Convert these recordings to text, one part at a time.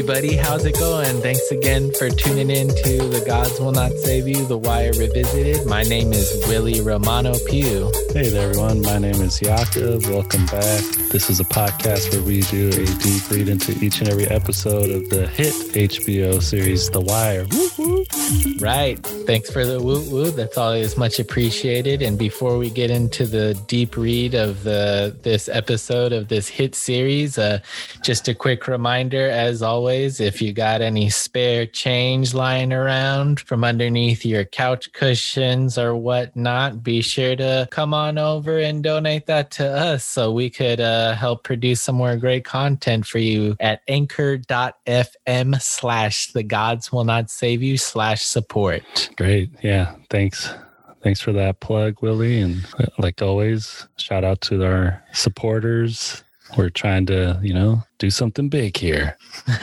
everybody. How's it going? Thanks again for tuning in to The Gods Will Not Save You, The Wire Revisited. My name is Willie Romano Pugh. Hey there, everyone. My name is Yakov. Welcome back. This is a podcast where we do a deep read into each and every episode of the hit HBO series, The Wire. Woo-hoo. Right. Thanks for the woo woo. That's always much appreciated. And before we get into the deep read of the this episode of this hit series, uh, just a quick reminder, as always, if you got any spare change lying around from underneath your couch cushions or whatnot, be sure to come on over and donate that to us so we could uh, help produce some more great content for you at anchor.fm slash the gods will not save you slash support. Great. Yeah. Thanks. Thanks for that plug, Willie. And uh, like always, shout out to our supporters. We're trying to, you know, do something big here.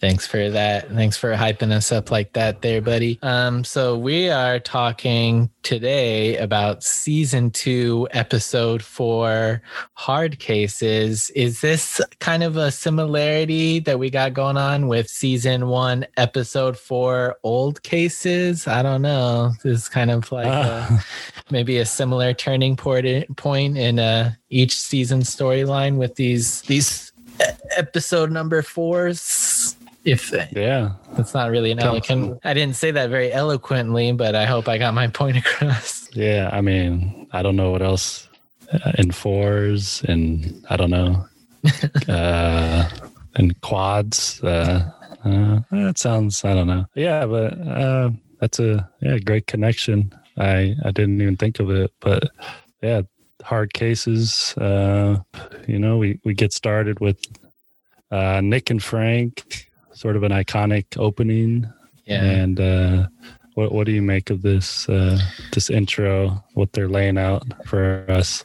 Thanks for that. Thanks for hyping us up like that there, buddy. Um, so we are talking today about season two, episode four, hard cases. Is this kind of a similarity that we got going on with season one, episode four, old cases? I don't know. This is kind of like uh, maybe a similar turning point point in uh, each season storyline with these these episode number fours if yeah. it's not really an eloquent i didn't say that very eloquently but i hope i got my point across. Yeah i mean i don't know what else uh, in fours and i don't know uh and quads uh, uh that sounds i don't know. Yeah but uh that's a yeah great connection. I i didn't even think of it but yeah hard cases uh you know we we get started with uh nick and frank sort of an iconic opening. Yeah. And uh, what what do you make of this uh, this intro? What they're laying out for us?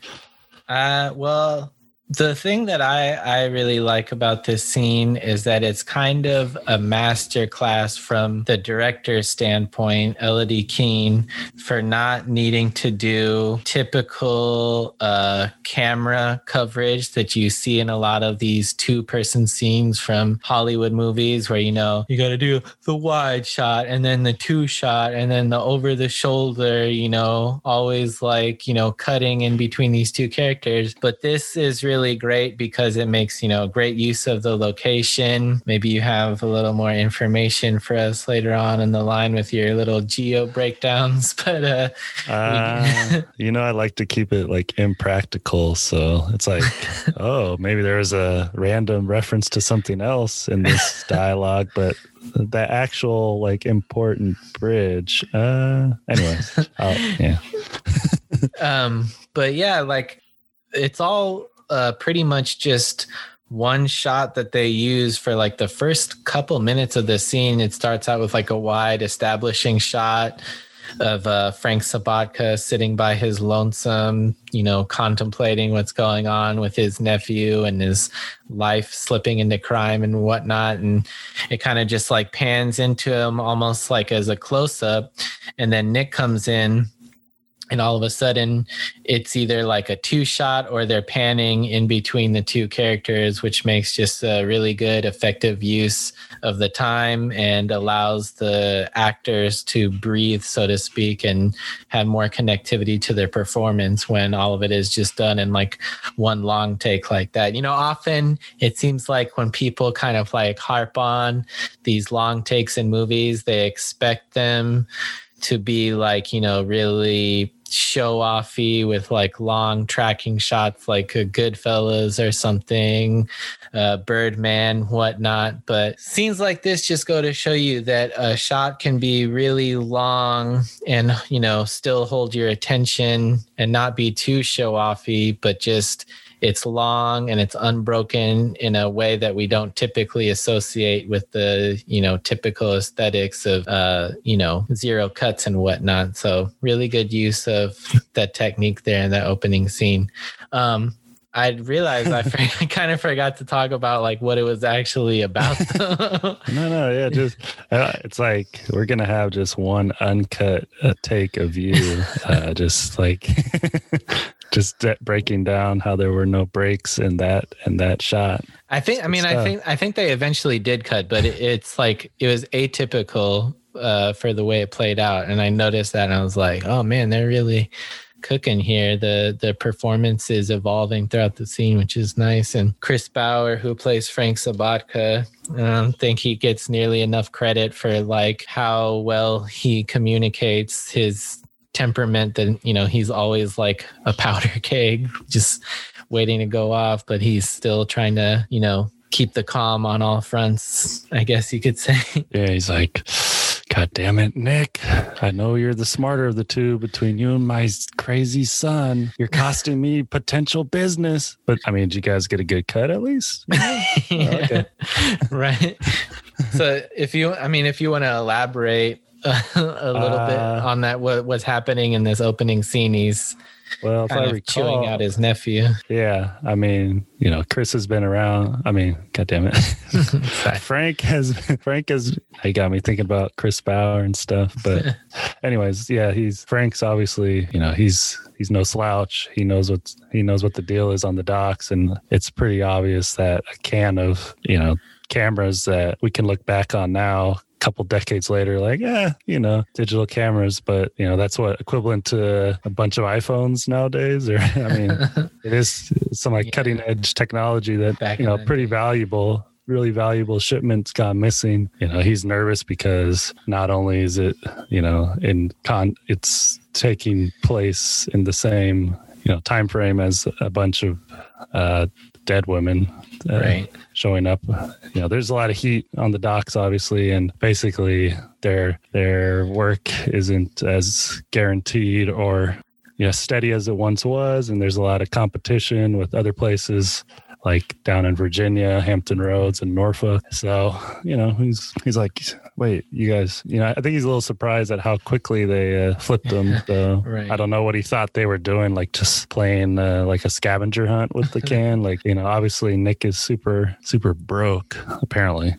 Uh, well, the thing that I, I really like about this scene is that it's kind of a master class from the director's standpoint, Elodie Keene, for not needing to do typical uh, camera coverage that you see in a lot of these two person scenes from Hollywood movies where, you know, you got to do the wide shot and then the two shot and then the over the shoulder, you know, always like, you know, cutting in between these two characters. But this is really really great because it makes you know great use of the location. Maybe you have a little more information for us later on in the line with your little geo breakdowns but uh, uh you know i like to keep it like impractical so it's like oh maybe there's a random reference to something else in this dialogue but the actual like important bridge uh anyways yeah. Um but yeah like it's all uh, pretty much just one shot that they use for like the first couple minutes of the scene. It starts out with like a wide establishing shot of uh, Frank Sobotka sitting by his lonesome, you know, contemplating what's going on with his nephew and his life slipping into crime and whatnot. And it kind of just like pans into him almost like as a close up. And then Nick comes in and all of a sudden it's either like a two shot or they're panning in between the two characters which makes just a really good effective use of the time and allows the actors to breathe so to speak and have more connectivity to their performance when all of it is just done in like one long take like that. You know often it seems like when people kind of like harp on these long takes in movies they expect them to be like you know really show offy with like long tracking shots like a Goodfellas or something, uh, Birdman, whatnot. But scenes like this just go to show you that a shot can be really long and, you know, still hold your attention and not be too show offy, but just it's long and it's unbroken in a way that we don't typically associate with the you know typical aesthetics of uh you know zero cuts and whatnot so really good use of that technique there in that opening scene um I realized I, kind of forgot to talk about like what it was actually about. no, no, yeah, just uh, it's like we're gonna have just one uncut uh, take of you, uh, just like just breaking down how there were no breaks in that in that shot. I think. I mean, I think. I think they eventually did cut, but it, it's like it was atypical uh, for the way it played out, and I noticed that, and I was like, oh man, they're really cooking here. The the performance is evolving throughout the scene, which is nice. And Chris Bauer, who plays Frank Sobotka, I don't think he gets nearly enough credit for like how well he communicates his temperament that you know he's always like a powder keg just waiting to go off but he's still trying to you know keep the calm on all fronts i guess you could say yeah he's like God damn it, Nick. I know you're the smarter of the two between you and my crazy son. You're costing me potential business. But I mean, did you guys get a good cut at least? yeah. oh, okay. right. so if you, I mean, if you want to elaborate a little uh, bit on that, what, what's happening in this opening scene, he's well, if kind I of recall, chewing out his nephew. Yeah, I mean, you know, Chris has been around. I mean, God damn it, Frank has Frank has. He got me thinking about Chris Bauer and stuff. But, anyways, yeah, he's Frank's obviously. You know, he's he's no slouch. He knows what he knows what the deal is on the docks, and it's pretty obvious that a can of you know cameras that we can look back on now couple decades later, like, yeah, you know, digital cameras, but you know, that's what equivalent to a bunch of iPhones nowadays. Or I mean, it is some like yeah. cutting edge technology that Back you know pretty day. valuable really valuable shipments gone missing. You know, he's nervous because not only is it, you know, in con it's taking place in the same, you know, time frame as a bunch of uh, dead women uh, right. Showing up. You know, there's a lot of heat on the docks, obviously, and basically their their work isn't as guaranteed or you know steady as it once was, and there's a lot of competition with other places like down in Virginia, Hampton Roads, and Norfolk. So you know, he's he's like, wait, you guys, you know, I think he's a little surprised at how quickly they uh, flipped him. So right. I don't know what he thought they were doing, like just playing uh, like a scavenger hunt with the can. like you know, obviously Nick is super super broke apparently,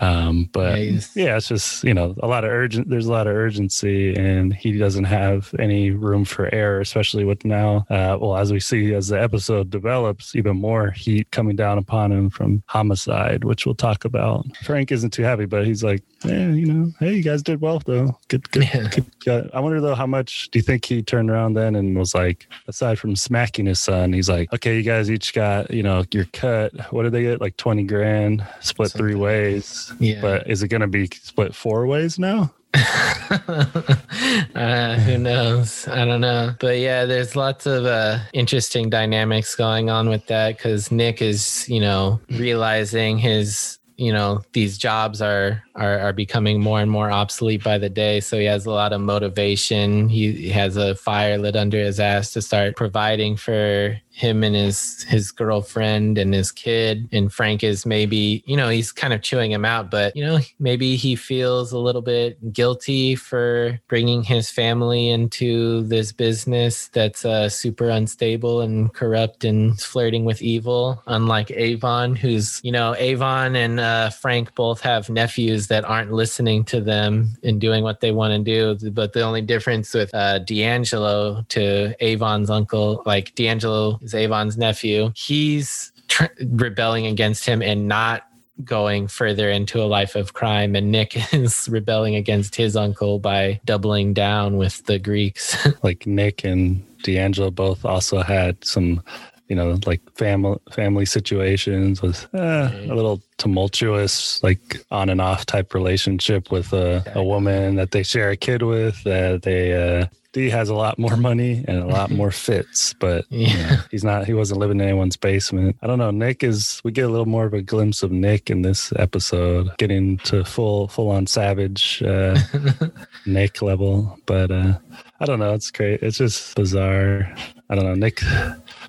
um, but yeah, yeah, it's just you know a lot of urgent. There's a lot of urgency, and he doesn't have any room for error, especially with now. Uh, well, as we see as the episode develops, even more heat coming down upon him from homicide, which we'll talk about. Frank isn't too happy, but he's like, yeah, you know, hey, you guys did well though. Good, good. Yeah. good. I wonder though, how much do you think he turned around then and was like, aside from smacking his son, he's like, okay, you guys each got, you know, your cut. What did they get? Like twenty grand, split Something. three ways. Yeah. But is it going to be split four ways now? uh, who knows? I don't know. But yeah, there's lots of uh, interesting dynamics going on with that because Nick is, you know, realizing his you know these jobs are, are are becoming more and more obsolete by the day so he has a lot of motivation he, he has a fire lit under his ass to start providing for him and his his girlfriend and his kid. And frank is maybe you know he's kind of chewing him out but you know maybe he feels a little bit guilty for bringing his family into this business that's uh, super unstable and corrupt and flirting with evil unlike avon who's you know avon and uh, frank both have nephews that aren't listening to them and doing what they want to do. But the only difference with uh, d'angelo to avon's uncle like d'angelo is Avon's nephew. He's tr- rebelling against him and not going further into a life of crime and Nick is rebelling against his uncle by doubling down with the Greeks. like Nick and D'Angelo both also had some you know like family family situations with uh, a little tumultuous like on and off type relationship with a, a woman that they share a kid with that they uh, D has a lot more money and a lot more fits, but yeah. you know, he's not. He wasn't living in anyone's basement. I don't know. Nick is. We get a little more of a glimpse of Nick in this episode, getting to full full on savage uh, Nick level. But uh, I don't know. It's great. It's just bizarre. I don't know. Nick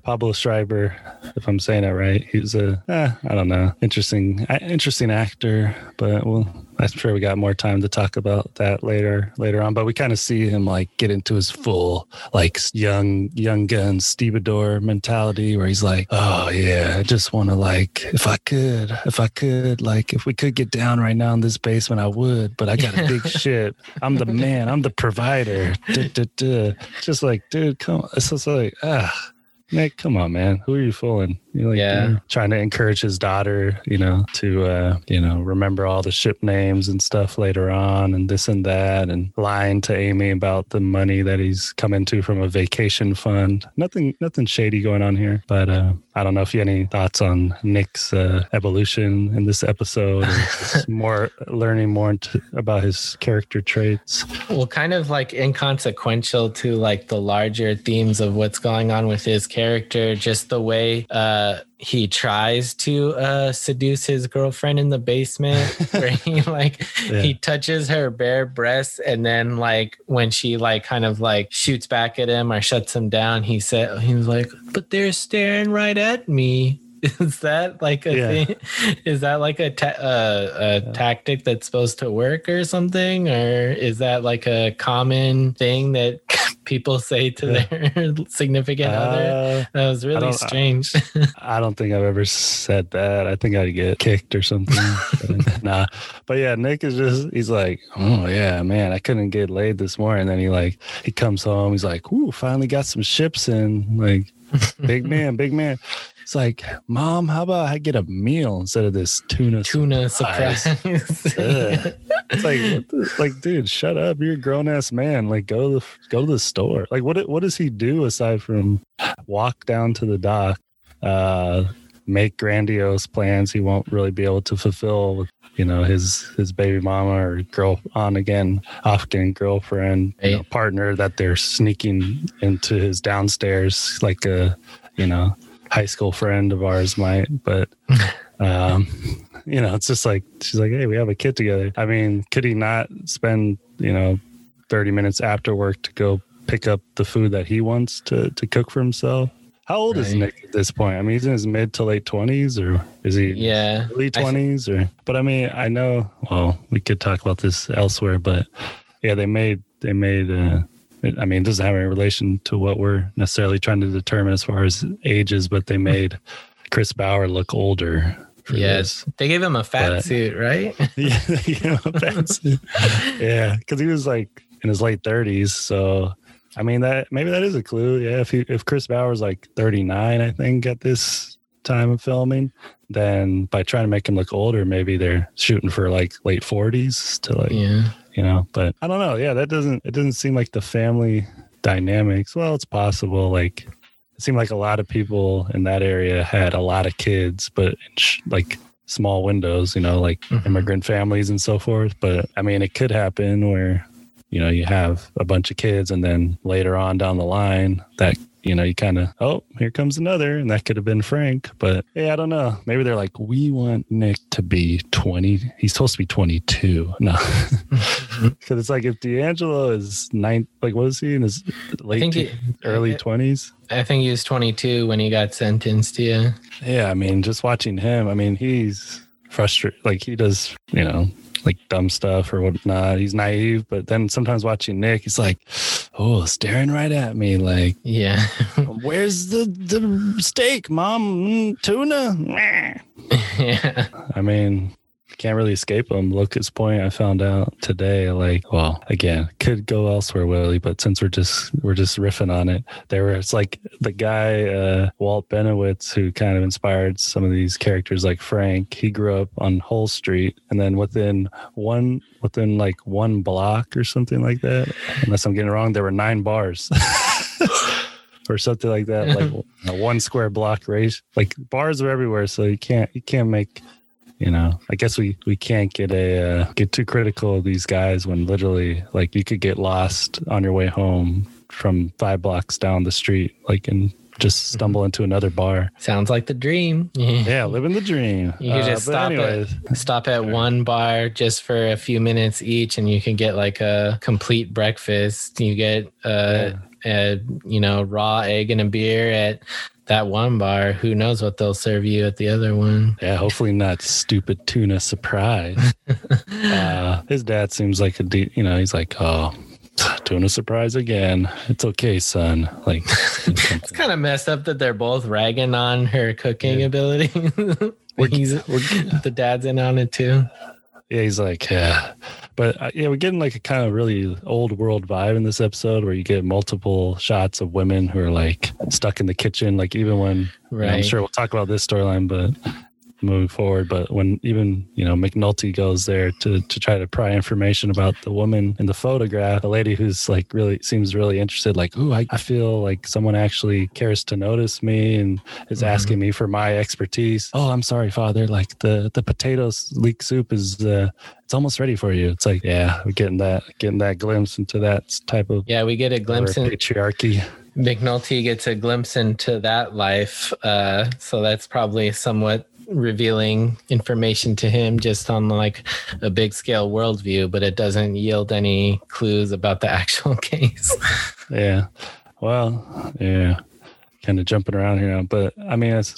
Pablo Schreiber, if I'm saying it right, he's a eh, I don't know, interesting interesting actor. But well, I'm sure we got more time to talk about that later later on. But we kind of see him like get into his full like young young gun stevedore mentality, where he's like, oh yeah, I just want to like if I could, if I could, like if we could get down right now in this basement, I would. But I got a big ship. I'm the man. I'm the provider. Duh, duh, duh. Just like, dude, come. On. It's just like ah Nick, come on, man. Who are you fooling? You're like Yeah. you're trying to encourage his daughter, you know, to uh, you know, remember all the ship names and stuff later on and this and that and lying to Amy about the money that he's come into from a vacation fund. Nothing nothing shady going on here. But uh I don't know if you have any thoughts on Nick's uh, evolution in this episode more learning more into, about his character traits. well kind of like inconsequential to like the larger themes of what's going on with his character just the way uh he tries to uh seduce his girlfriend in the basement where he like Yeah. he touches her bare breasts and then like when she like kind of like shoots back at him or shuts him down he said he was like but they're staring right at me is that like a Yeah. thing is that like a, ta- uh, a tactic that's supposed to work or something or is that like a common thing that people say to their significant other Uh, that was really don't- strange I don't think I've ever said that. I think I'd get kicked or something. Nah. But yeah, Nick is just he's like, Oh yeah, man, I couldn't get laid this morning. And then he like he comes home, he's like, Ooh, finally got some ships in. Like, big man, big man. It's like, Mom, how about I get a meal instead of this tuna? tuna surprise?" surprise It's like, what the- like, dude, shut up! You're a grown ass man. Like, go to the go to the store. Like, what what does he do aside from walk down to the dock, uh, make grandiose plans he won't really be able to fulfill with you know his his baby mama or girl on again off again girlfriend you know, partner that they're sneaking into his downstairs like a you know high school friend of ours might but um you know it's just like she's like hey we have a kid together. I mean could he not spend you know 30 minutes after work to go pick up the food that he wants to to cook for himself? How old is nick at this point? I mean he's in his mid to late 20s or is he yeah early I- 20s or but i mean i know well we could talk about this elsewhere but yeah they made they made uh I mean, it doesn't have any relation to what we're necessarily trying to determine as far as ages, but they made Chris Bauer look older. for yes they gave him a fat But- suit right this. Yeah, you know, that's- yeah, because he was like in his late thirties. So, I mean, that maybe that is a clue. Yeah, if he, if Chris Bauer's like thirty nine, I think at this time of filming, then by trying to make him look older, maybe they're shooting for like late forties to like yeah you know but i don't know yeah that doesn't it doesn't seem like the family dynamics well it's possible like it seemed like a lot of people in that area had a lot of kids but like small windows you know like Mhm. immigrant families and so forth but i mean it could happen where you know you have a bunch of kids and then later on down the line that you know you kind of oh here comes another. And that could have been frank but hey, i don't know. Maybe they're like we want nick to be 20 he's supposed to be 22 no. Because it's like if d'angelo is nine like what is he in his late think te- he- early 20s I think he was 22 when he got sentenced. Yeah. yeah i mean just watching him i mean he's frustrated like he does you know like dumb stuff or whatnot he's naive but then sometimes watching nick he's like oh staring right at me like Yeah. where's the the steak mom Mm, tuna yeah. i mean can't really escape him lucas point i found out today like well again could go elsewhere willie but since we're just we're just riffing on it there were it's like the guy uh walt benowitz who kind of inspired some of these characters like frank he grew up on Hull street and then within one within like one block or something like that unless i'm getting it wrong there were nine bars. Or something like that like a one square block race. Like bars are everywhere so you can't you can't make you know i guess we we can't get a uh, get too critical of these guys when literally like you could get lost on your way home from five blocks down the street like and just stumble into another bar. Sounds like the dream. yeah. Living the dream. You could Uh, just stop anyways, at stop at one bar just for a few minutes each, and you can get like a complete breakfast. You get uh, a you know raw egg and a beer at that one bar. Who knows what they'll serve you at the other one? yeah hopefully not stupid tuna surprise uh his dad seems like a de- you know he's like oh tuna surprise again it's okay son like It's kind of messed up that they're both ragging on her cooking ability. He's, the dad's in on it too. Yeah, he's like, yeah. But uh, yeah, we're getting like a kind of really old world vibe in this episode where you get multiple shots of women who are like stuck in the kitchen. Like even when you know, I'm sure we'll talk about this storyline, but moving forward. But when even you know McNulty goes there to to try to pry information about the woman in the photograph, a lady who's like really seems really interested, like, ooh, I, I feel like someone actually cares to notice me and is Mhm. asking me for my expertise. Oh, I'm sorry, Father. Like the the potato leek soup is uh, it's almost ready for you. It's like, yeah, we're getting that getting that glimpse into that type of Yeah, we get a glimpse in patriarchy. McNulty gets a glimpse into that life. Uh, so that's probably somewhat revealing information to him just on like a big scale worldview, but it doesn't yield any clues about the actual case. Yeah. Well, yeah. Kind of jumping around here now, but I mean, it's,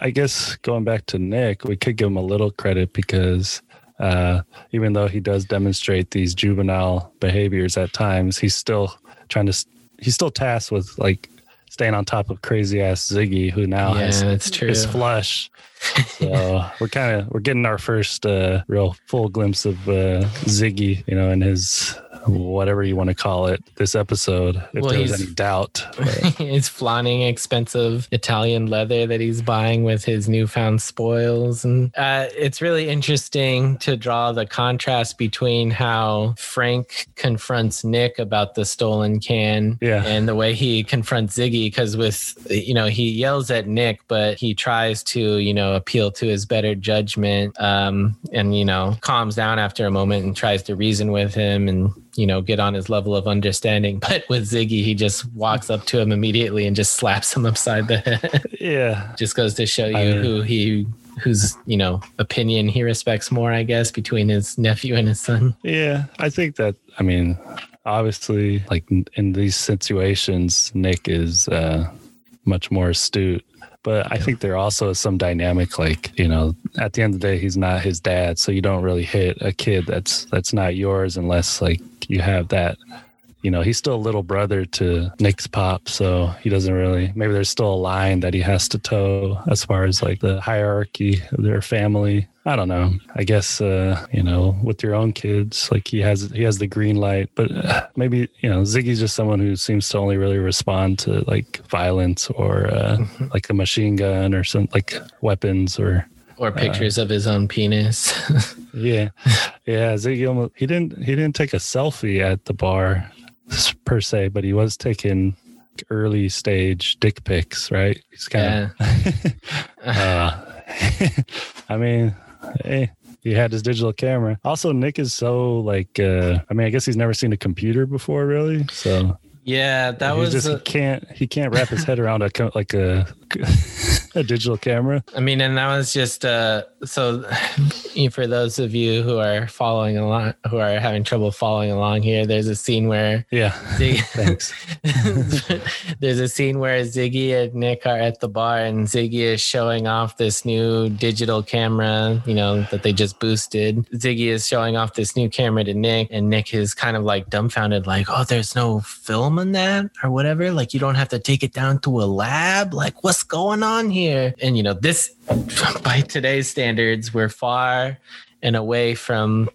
I guess going back to Nick, we could give him a little credit because uh, even though he does demonstrate these juvenile behaviors at times, he's still trying to. He's still tasked with like staying on top of crazy ass Ziggy, who now yeah, has his flush. So we're kind of we're getting our first uh, real full glimpse of uh, Ziggy, you know, and his whatever you want to call it this episode. If Well, there was any doubt, he's flaunting expensive Italian leather that he's buying with his newfound spoils. And uh, it's really interesting to draw the contrast between how Frank confronts Nick about the stolen can Yeah. and the way he confronts Ziggy. Because with, you know, he yells at Nick, but he tries to, you know, appeal to his better judgment um, and, you know, calms down after a moment and tries to reason with him and, you know, get on his level of understanding. But with Ziggy, he just walks up to him immediately and just slaps him upside the head. yeah, just goes to show you I mean- who he whose you know opinion he respects more i guess between his nephew and his son yeah. I think that I mean, obviously, like in- in these situations, Nick is uh, much more astute. But I think there also is some dynamic, like you know, at the end of the day, he's not his dad, so you don't really hit a kid that's that's not yours unless like you have that. You know, he's still a little brother to Nick's pop, so he doesn't really. Maybe there's still a line that he has to toe as far as like the hierarchy of their family. I don't know. I guess uh, you know, with your own kids, like he has he has the green light, but uh, maybe you know, Ziggy's just someone who seems to only really respond to like violence or uh, like a machine gun or some like weapons or or pictures of his own penis yeah, yeah. Ziggy almost he didn't he didn't take a selfie at the bar per se, but he was taking early stage dick pics, right? He's kind yeah of. uh, I mean, hey, he had his digital camera. Also, Nick is so like. uh I mean, I guess he's never seen a computer before, really. So yeah that he was just uh, he can't he can't wrap his head around a like a a digital camera. I mean, and that was just uh so for those of you who are following along who are having trouble following along here, there's a scene where Yeah. Thanks. there's a scene where Ziggy and Nick are at the bar and Ziggy is showing off this new digital camera, you know, that they just boosted. Ziggy is showing off this new camera to Nick and Nick is kind of like dumbfounded, like, oh, there's no film in that or whatever. Like you don't have to take it down to a lab. Like what's going on here? And you know, this by today's standards, we're far and away from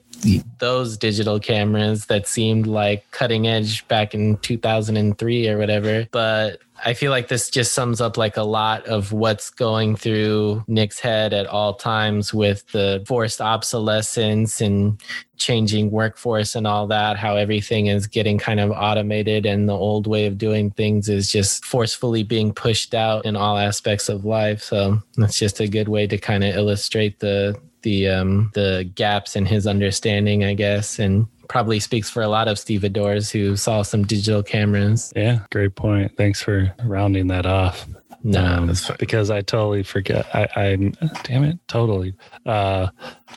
those digital cameras that seemed like cutting edge back in 2003 or whatever. But I feel like this just sums up like a lot of what's going through Nick's head at all times with the forced obsolescence and changing workforce and all that, how everything is getting kind of automated and the old way of doing things is just forcefully being pushed out in all aspects of life. So that's just a good way to kind of illustrate the the um the gaps in his understanding, I guess, and probably speaks for a lot of stevedores who saw some digital cameras. Yeah, great point. Thanks for rounding that off. No, Um, because I totally forget. I, I, damn it, totally. Uh,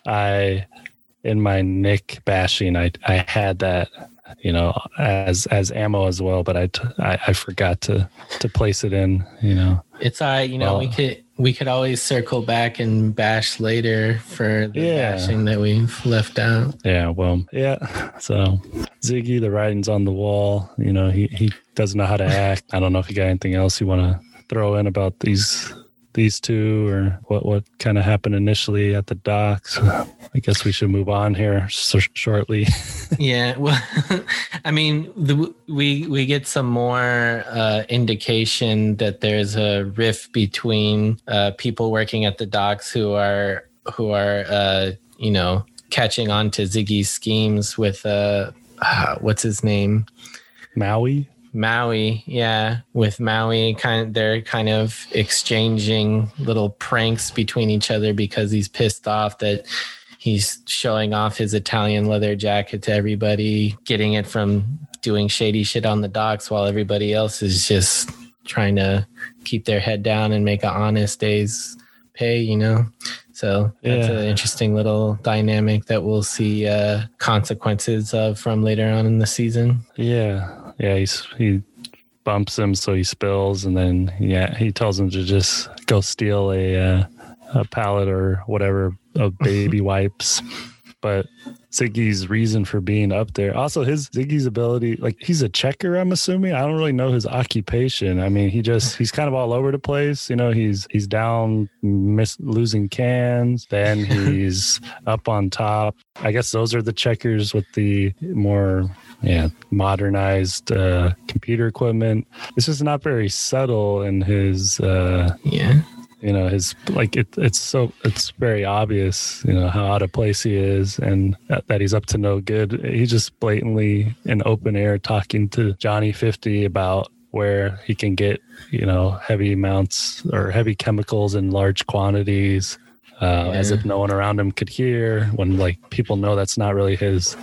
I, in my Nick bashing, I, I had that, you know, as as ammo as well, but I, t- I, I forgot to to place it in. You know, It's all right. You know, we could we could always circle back and bash later for the Yeah. bashing that we've left out. yeah. Well, yeah. So Ziggy, the writing's on the wall. You know, he he doesn't know how to act. I don't know if you got anything else you want to throw in about these these two or what what kind of happened initially at the docks. I guess we should move on here so shortly. yeah, well, I mean, the, we we get some more uh, indication that there's a rift between uh, people working at the docks who are who are uh, you know catching on to Ziggy's schemes with uh, uh what's his name, Maui. Maui, yeah, with Maui, kind of, they're kind of exchanging little pranks between each other because he's pissed off that he's showing off his Italian leather jacket to everybody, getting it from doing shady shit on the docks while everybody else is just trying to keep their head down and make an honest day's pay, you know? So that's yeah. an interesting little dynamic that we'll see uh, consequences of from later on in the season. Yeah, yeah, he's he bumps him so he spills, and then yeah, he tells him to just go steal a uh, a pallet or whatever of baby wipes. But Ziggy's reason for being up there. Also, his Ziggy's ability, like he's a checker. I'm assuming. I don't really know his occupation. I mean, he just he's kind of all over the place. You know, he's he's down, miss losing cans. Then he's up on top. I guess those are the checkers with the more yeah modernized uh, computer equipment. It's just not very subtle in his uh, yeah you know his like it, it's so it's very obvious you know how out of place he is and that, that, he's up to no good he's just blatantly in open air talking to johnny 50 about where he can get you know heavy amounts or heavy chemicals in large quantities uh, yeah. as if no one around him could hear when like people know that's not really his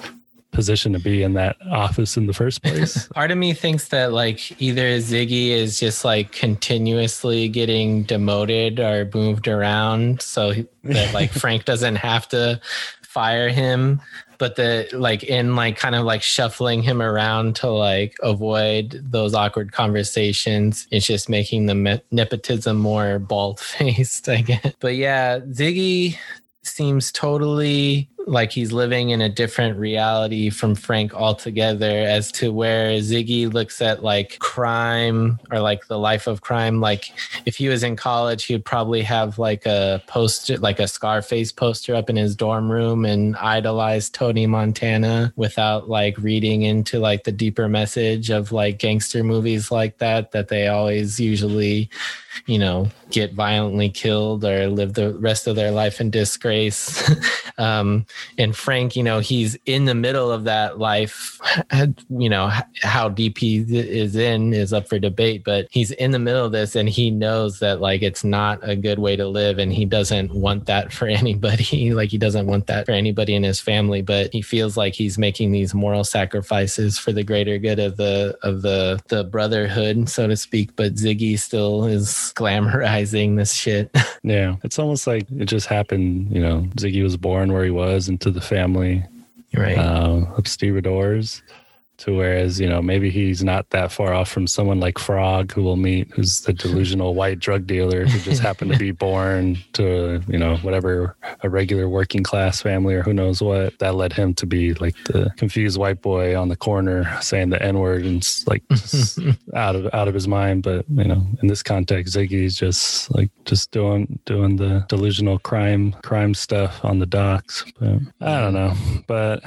position to be in that office in the first place. Part of me thinks that like either Ziggy is just like continuously getting demoted or moved around so that like Frank doesn't have to fire him but the like in like kind of like shuffling him around to like avoid those awkward conversations it's just making the nepotism more bald faced i guess but yeah ziggy seems totally like he's living in a different reality from Frank altogether as to where Ziggy looks at like crime or like the life of crime. Like if he was in college, he would probably have like a poster, like a Scarface poster up in his dorm room and idolize Tony Montana without like reading into like the deeper message of like gangster movies like that, that they always usually, you know, get violently killed or live the rest of their life in disgrace. um, and Frank, you know, he's in the middle of that life. You know, how deep he is in is up for debate, but he's in the middle of this and he knows that like it's not a good way to live and he doesn't want that for anybody. like he doesn't want that for anybody in his family, but he feels like he's making these moral sacrifices for the greater good of the of the the brotherhood, so to speak. But Ziggy still is glamorizing this shit. yeah. It's almost like it just happened, you know, Ziggy was born where he was into the family right. uh, of stevedores to whereas you know maybe he's not that far off from someone like frog who will meet who's the delusional white drug dealer who just happened to be born to you know whatever a regular working class family or who knows what. That led him to be like the confused white boy on the corner saying the n-word and like out of out of his mind. But you know in this context ziggy's just like just doing doing the delusional crime crime stuff on the docks. But i don't know. But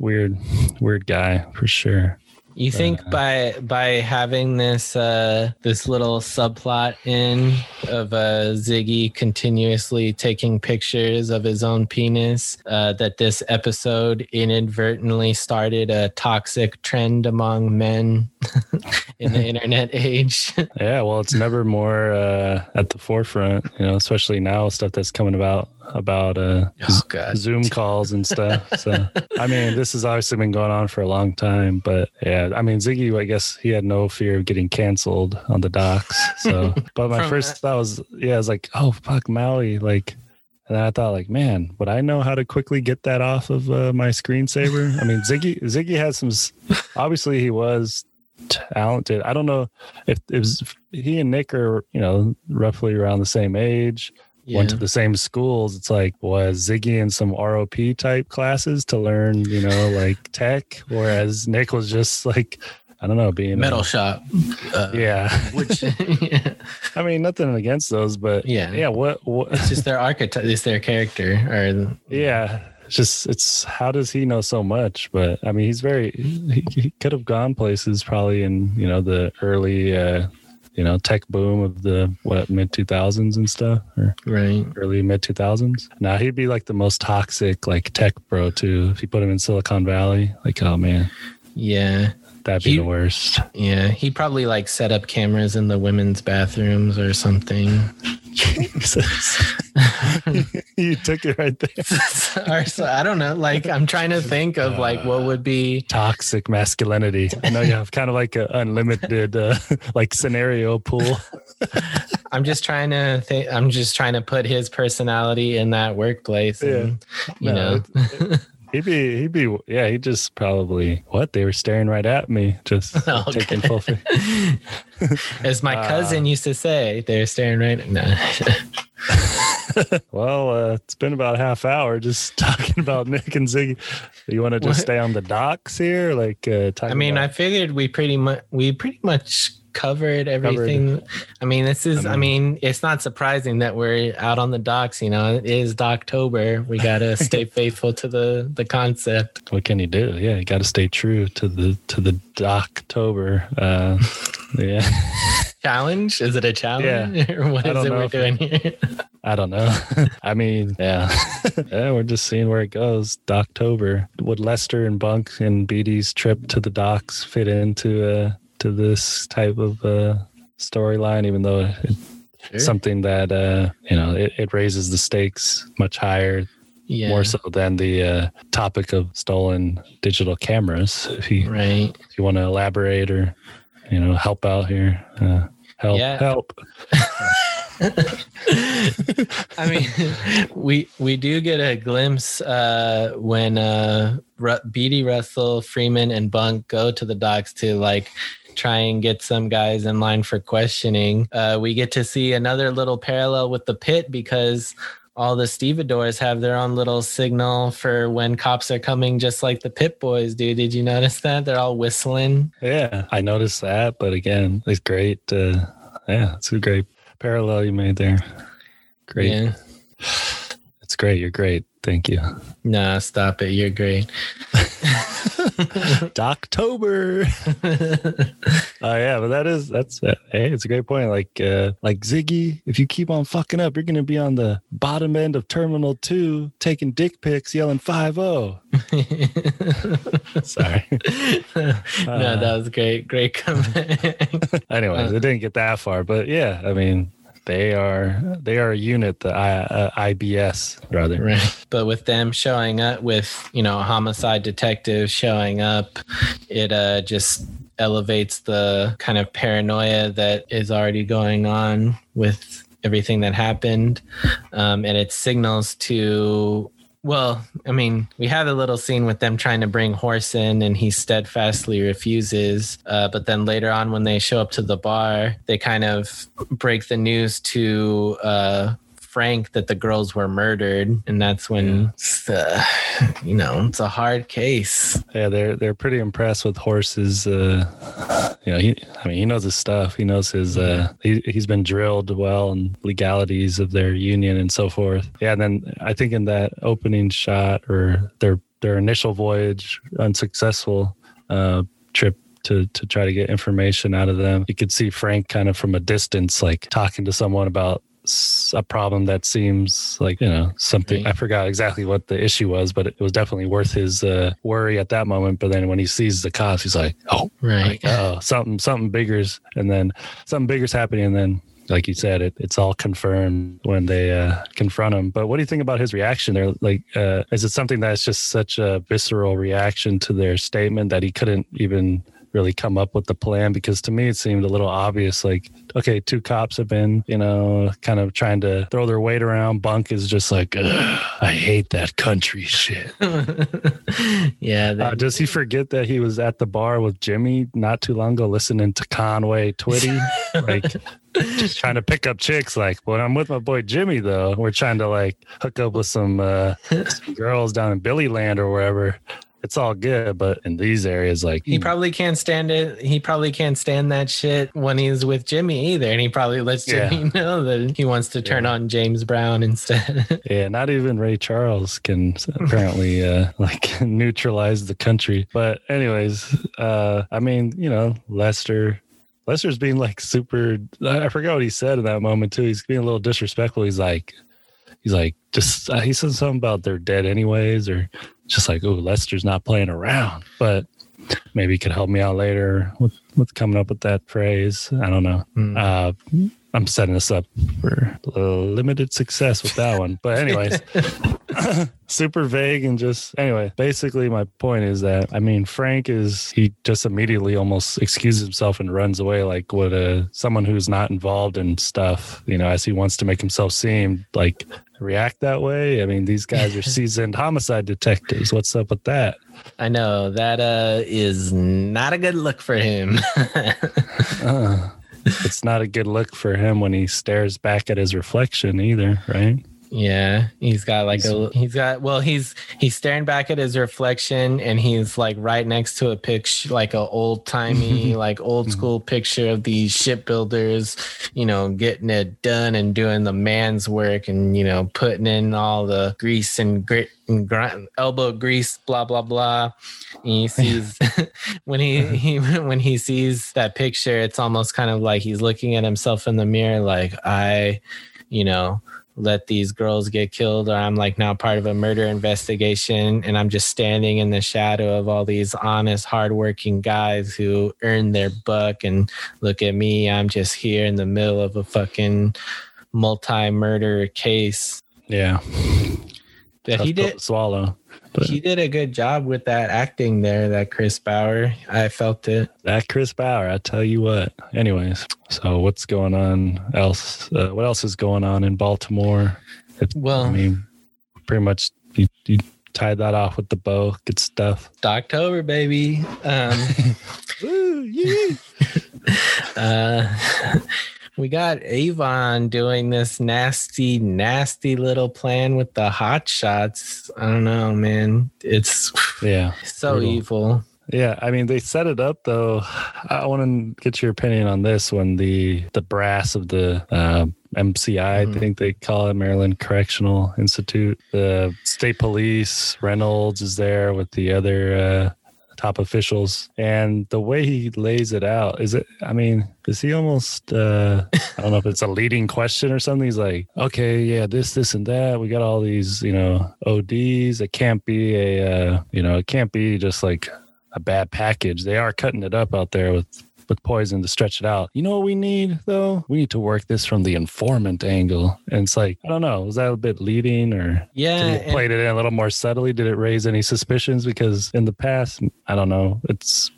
weird, weird guy for sure. You think uh, by by having this uh, this little subplot in of uh, Ziggy continuously taking pictures of his own penis uh, that this episode inadvertently started a toxic trend among men in the internet age? yeah, well, it's never more uh, at the forefront, you know, especially now stuff that's coming about about uh, oh, Zoom calls and stuff. So, I mean, this has obviously been going on for a long time, but yeah, I mean, Ziggy, I guess he had no fear of getting canceled on the docks. So, but my first thought was, yeah, I was like, oh, fuck Maui. Like, and I thought, like, man, would I know how to quickly get that off of uh, my screensaver? I mean, Ziggy, Ziggy has some, obviously, he was talented. I don't know if it was he and Nick are, you know, roughly around the same age yeah. went to the same schools. It's like was Ziggy in some ROP type classes to learn, you know, like tech, whereas Nick was just like I don't know, being Metal a- shop. Uh, yeah. Which yeah, I mean, nothing against those, but Yeah. yeah. What? What? it's just their archetype. It's their character. Or Yeah, it's just it's how does he know so much? But I mean, he's very he, he could have gone places probably in you know the early uh, you know tech boom of the what mid two thousands and stuff or right. early mid two thousands. Now he'd be like the most toxic like tech bro too if you put him in Silicon Valley. Like oh man, Yeah. that'd be He- the worst. Yeah. he'd probably like set up cameras in the women's bathrooms or something. you took it right there. or so I don't know. Like I'm trying to think of like what would be Toxic masculinity. I know you have kind of like an unlimited uh, like scenario pool. I'm just trying to think I'm just trying to put his personality in that workplace and you No, know He'd be, he'd be, yeah, he just probably, what? They were staring right at me, just Okay. taking full. As my Uh, cousin used to say, they're staring right at me. well, uh, it's been about a half hour just talking about Nick and Ziggy. You want to just What? stay on the docks here? Like, uh, I mean, I figured we pretty much we pretty much covered everything. I mean, this is I I mean, it's not surprising that we're out on the docks, you know. It is October. We got to stay faithful to the the concept. what can you do? Yeah, you got to stay true to the to the October. Uh, yeah, Challenge? Is it a challenge or what I don't it know we're doing here? I don't know. I mean, yeah, yeah, we're just seeing where it goes. October. Would Lester and Bunk and Beadie's trip to the docks fit into uh to this type of uh storyline? Even though it's something that uh you know it, it raises the stakes much higher, yeah. more so than the uh, topic of stolen digital cameras. If you Right. if you want to elaborate or you know help out here, uh, help Yeah. help. I mean, we we do get a glimpse uh, when uh, Ru- Beadie, Russell, Freeman, and Bunk go to the docks to like try and get some guys in line for questioning. Uh, we get to see another little parallel with the pit because all the stevedores have their own little signal for when cops are coming, just like the pit boys do. Did you notice that? They're all whistling. Yeah, I noticed that, but again, it's great. Uh, yeah, it's a great parallel you made there. Great. Yeah. It's great. You're great. Thank you. Nah, stop it. You're great. October. Oh yeah, but that is that's uh, hey, it's a great point. Like uh like Ziggy, if you keep on fucking up, you're gonna be on the bottom end of Terminal Two, taking dick pics, yelling five zero. Sorry. no, that was great. Great comeback. Anyways, it didn't get that far, but yeah, I mean, they are they are a unit, the I, uh, IBS rather. right. But with them showing up with, you know, a homicide detective showing up, it uh just elevates the kind of paranoia that is already going on with everything that happened. Um, and it signals to well, I mean, we have a little scene with them trying to bring Horse in, and he steadfastly refuses. Uh, but then later on, when they show up to the bar, they kind of break the news to uh, Frank that the girls were murdered, and that's when, uh, you know, it's a hard case. Yeah, they're they're pretty impressed with Horse's. Uh, you know, he I mean he knows his stuff. He knows his. Uh, he he's been drilled well in legalities of their union and so forth. Yeah, and then I think in that opening shot or their their initial voyage unsuccessful uh, trip. To, to try to get information out of them, you could see Frank kind of from a distance, like talking to someone about a problem that seems like you know something Right. i forgot exactly what the issue was but it was definitely worth his uh, worry at that moment but then when he sees the cops he's like oh Right. like, oh something something bigger's and then something bigger's happening and then like you said it, it's all confirmed when they uh, confront him but what do you think about his reaction there like uh, is it something that's just such a visceral reaction to their statement that he couldn't even really come up with the plan because to me it seemed a little obvious like okay two cops have been you know kind of trying to throw their weight around. Bunk is just like i hate that country shit. Yeah. uh, does he forget that he was at the bar with jimmy not too long ago listening to conway twitty? Like just trying to pick up chicks like when i'm with my boy jimmy though. We're trying to like hook up with some uh some girls down in billy land or wherever it's all good, but in these areas, like He probably can't stand it. He probably can't stand that shit when he's with Jimmy either. And he probably lets Yeah. Jimmy know that he wants to turn Yeah. on James Brown instead. Yeah, not even Ray Charles can apparently uh, like neutralize the country. But anyways, uh, I mean, you know, Lester. Lester's being like super. I forgot what he said in that moment too. He's being a little disrespectful. He's like, he's like, just uh, he said something about they're dead anyways, or just like, oh, Lester's not playing around. But maybe he could help me out later with, with coming up with that phrase. I don't know. Hmm. Uh, I'm setting this up for a limited success with that one. But anyways, super vague and just anyway. Basically, my point is that I mean Frank is he just immediately almost excuses himself and runs away like what a someone who's not involved in stuff. You know, as he wants to make himself seem like react that way. I mean, these guys are seasoned homicide detectives. What's up with that? I know that uh, is not a good look for him. Uh, it's not a good look for him when he stares back at his reflection either, right? Yeah, he's got like a he's got well he's he's staring back at his reflection and he's like right next to a picture like a old timey like old school mm-hmm. picture of these shipbuilders, you know, getting it done and doing the man's work and you know putting in all the grease and grit and grind, elbow grease, blah blah blah. And he sees when he, uh-huh. he when he sees that picture, it's almost kind of like he's looking at himself in the mirror, like I, you know let these girls get killed or I'm like now part of a murder investigation and I'm just standing in the shadow of all these honest hardworking guys who earn their buck and look at me I'm just here in the middle of a fucking multi-murder case Yeah. that he Tough did swallow. But he did a good job with that acting there that Chris Bauer I felt it that Chris Bauer, I tell you what. Anyways, so what's going on else? Uh, what else is going on in Baltimore? It, Well- I mean, pretty much you, you tied that off with the bow. Good stuff. October baby um Woo, yeah. Uh, we got Avon doing this nasty, nasty little plan with the hot shots. I don't know, man. It's yeah. so Brutal. evil. Yeah, I mean they set it up though. I want to get your opinion on this when the the brass of the uh, MCI, I Mhm. think they call it Maryland Correctional Institute. The state police Reynolds is there with the other uh, top officials, and the way he lays it out is it. I mean, is he almost? Uh, I don't know if it's a leading question or something. He's like, okay, yeah, this, this, and that. We got all these, you know, ODs. It can't be a, uh, you know, it can't be just like a bad package. They are cutting it up out there with with poison to stretch it out. You know what we need though? We need to work this from the informant angle. And it's like, I don't know, was that a bit leading or Yeah. played it in a little more subtly? Did it raise any suspicions? Because in the past, I don't know, it's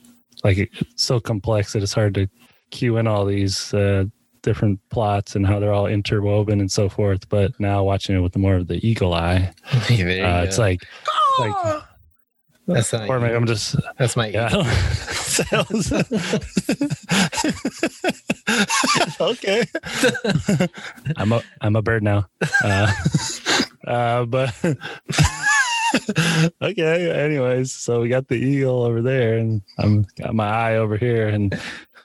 like it's so complex that it's hard to cue in all these uh, different plots and how they're all interwoven and so forth. But now watching it with more of the eagle eye, uh, it's like, like That's not or maybe. I'm just That's my yeah. Sounds- okay. I'm a I'm a bird now. Uh, uh, but okay. Anyways, so we got the eagle over there, and I'm got my eye over here. And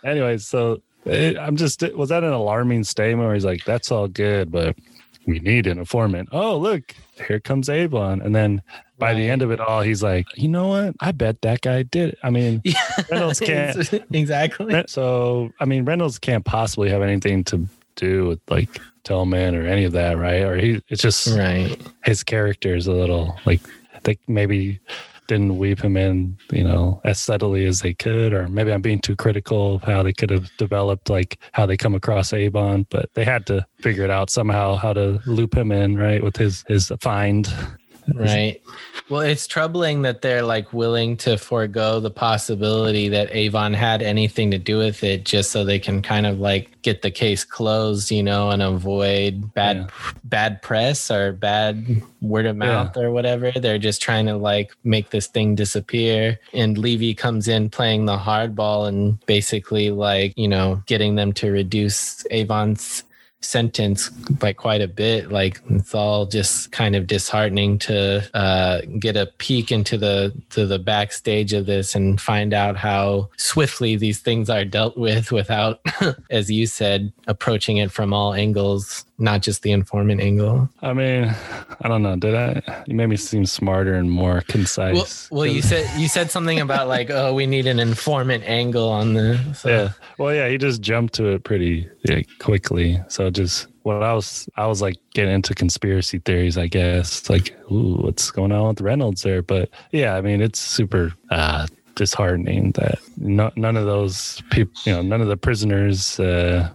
anyways, so it, I'm just was that an alarming statement where he's like, "That's all good, but we need an informant." Oh, look, here comes Avon, and then by the end of it all, he's like, "You know what? I bet that guy did it." I mean. Yeah. Reynolds can't- exactly. So, I mean, Reynolds can't possibly have anything to do with like Tilghman or any of that, right? Or he, it's just Right. his character is a little like they maybe didn't weave him in, you know, as subtly as they could, or maybe I'm being too critical of how they could have developed like how they come across Avon, but they had to figure it out somehow how to loop him in, right, with his his find. Right. Well, it's troubling that they're like willing to forego the possibility that Avon had anything to do with it just so they can kind of like get the case closed, you know, and avoid bad Yeah. bad press or bad word of Yeah. mouth or whatever. They're just trying to like make this thing disappear. And Levy comes in playing the hardball and basically like, you know, getting them to reduce Avon's sentence by quite a bit. Like it's all just kind of disheartening to uh, get a peek into the to the backstage of this and find out how swiftly these things are dealt with without, as you said, approaching it from all angles not just the informant angle. I mean, I don't know. Did I? You made me seem smarter and more concise. Well, well you said you said something about like, oh, we need an informant angle on this. So. Yeah. Well, yeah, he just jumped to it pretty yeah, quickly. So just what I was, I was like getting into conspiracy theories, I guess. like, ooh, what's going on with Reynolds there? But yeah, I mean, it's super. uh disheartening that no, none of those people, you know, none of the prisoners uh,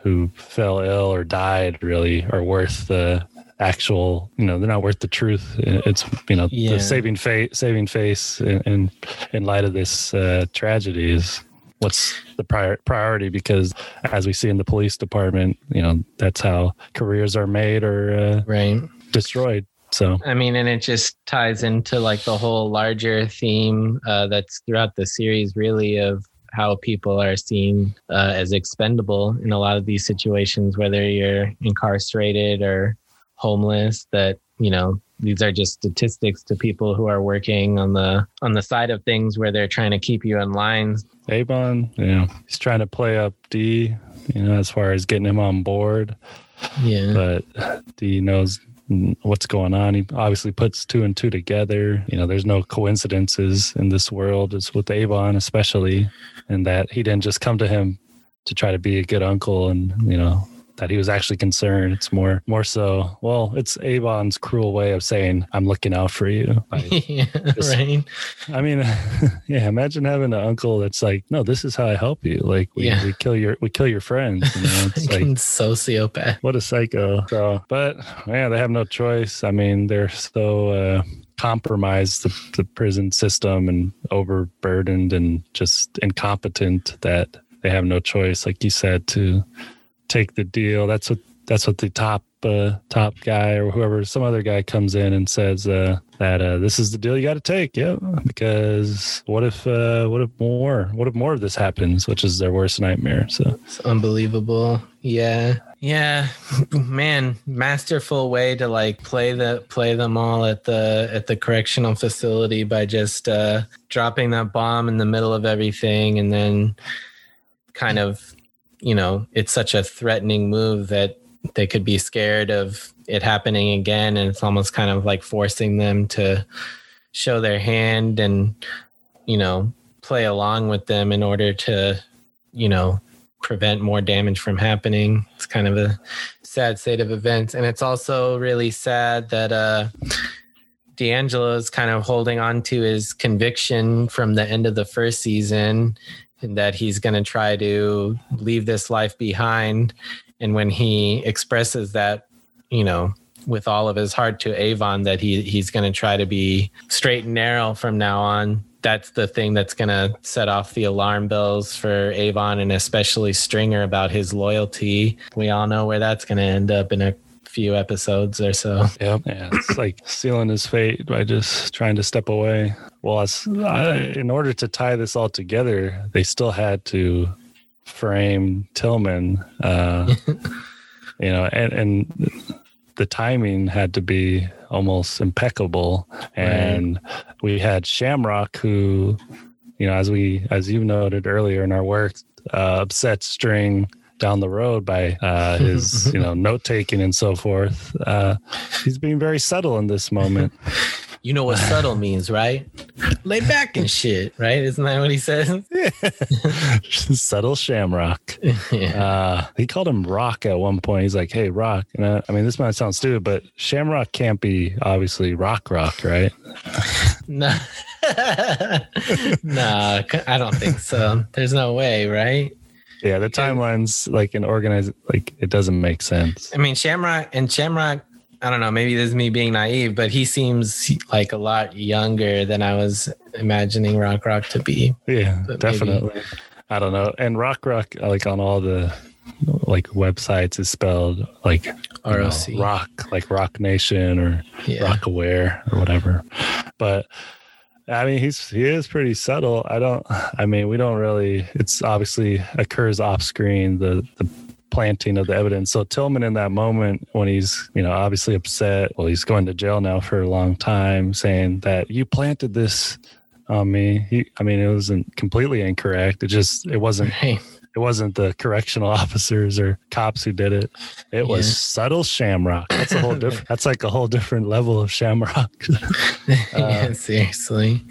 who fell ill or died really are worth the actual you know they're not worth the truth it's you know yeah. the saving face saving face in, in, in light of this uh, tragedy is what's the prior, priority because as we see in the police department you know that's how careers are made or uh, right. destroyed. So i mean and it just ties into like the whole larger theme uh, that's throughout the series really of how people are seen uh, as expendable in a lot of these situations, whether you're incarcerated or homeless, that, you know, these are just statistics to people who are working on the on the side of things where they're trying to keep you in line. Avon, yeah, he's trying to play up D, you know, as far as getting him on board. Yeah, but D knows what's going on. He obviously puts two and two together. You know, there's no coincidences in this world. It's with Avon, especially, and that he didn't just come to him to try to be a good uncle and, you know, that he was actually concerned. It's more more so. Well, it's Avon's cruel way of saying I'm looking out for you. yeah, just, right. I mean, yeah. Imagine having an uncle that's like, no, this is how I help you. Like we, yeah. we kill your we kill your friends. You know? It's like sociopath. What a psycho. So, but yeah, they have no choice. I mean, they're so. Uh, compromised the, the prison system and overburdened and just incompetent that they have no choice like you said to take the deal. That's what that's what the top uh, top guy or whoever some other guy comes in and says uh, that uh, this is the deal you got to take. Yeah, because what if uh, what if more what if more of this happens, which is their worst nightmare. So it's unbelievable. Yeah. Yeah, man, masterful way to like play the play them all at the at the correctional facility by just uh dropping that bomb in the middle of everything and then kind of you know, it's such a threatening move that they could be scared of it happening again. And it's almost kind of like forcing them to show their hand and, you know, play along with them in order to, you know, prevent more damage from happening. It's kind of a sad state of events. And it's also really sad that, uh, D'Angelo is kind of holding on to his conviction from the end of the first season and that he's going to try to leave this life behind. And when he expresses that, you know, with all of his heart to Avon, that he he's going to try to be straight and narrow from now on. That's the thing that's going to set off the alarm bells for Avon and especially Stringer about his loyalty. We all know where that's going to end up in a few episodes or so. Yep. Yeah. It's like sealing his fate by just trying to step away. Well, as, I, in order to tie this all together, they still had to frame Tilghman, uh, you know, and, and the timing had to be almost impeccable. And right. we had Shamrock, who, you know, as we, as you noted earlier in our work, uh, upset string down the road by uh, his you know note taking and so forth. Uh, he's being very subtle in this moment. You know what subtle means, right? Lay back and shit, right? Isn't that what he says? subtle Shamrock. Yeah. Uh, he called him Rock at one point. He's like, "Hey, Rock." And I, I mean, this might sound stupid, but Shamrock can't be obviously Rock Rock, right? no. no, I don't think so. There's no way, right? Yeah, the timelines like an organized like it doesn't make sense. I mean, Shamrock and Shamrock. I don't know. Maybe this is me being naive, but he seems like a lot younger than I was imagining Rock Rock to be. Yeah, but definitely. Maybe. I don't know. And Rock Rock, like on all the like websites, is spelled like ROC know, Rock, like Roc Nation or yeah. Rocawear or whatever. But I mean, he's he is pretty subtle. I don't. I mean, we don't really. It's obviously occurs off screen. The the planting of the evidence. So Tilghman in that moment when he's, you know, obviously upset, well, he's going to jail now for a long time, saying that you planted this on me. He, I mean, it wasn't completely incorrect. It just it wasn't Right. it wasn't the correctional officers or cops who did it. It was subtle shamrock. That's a whole different. that's like a whole different level of shamrock. yeah, uh, seriously.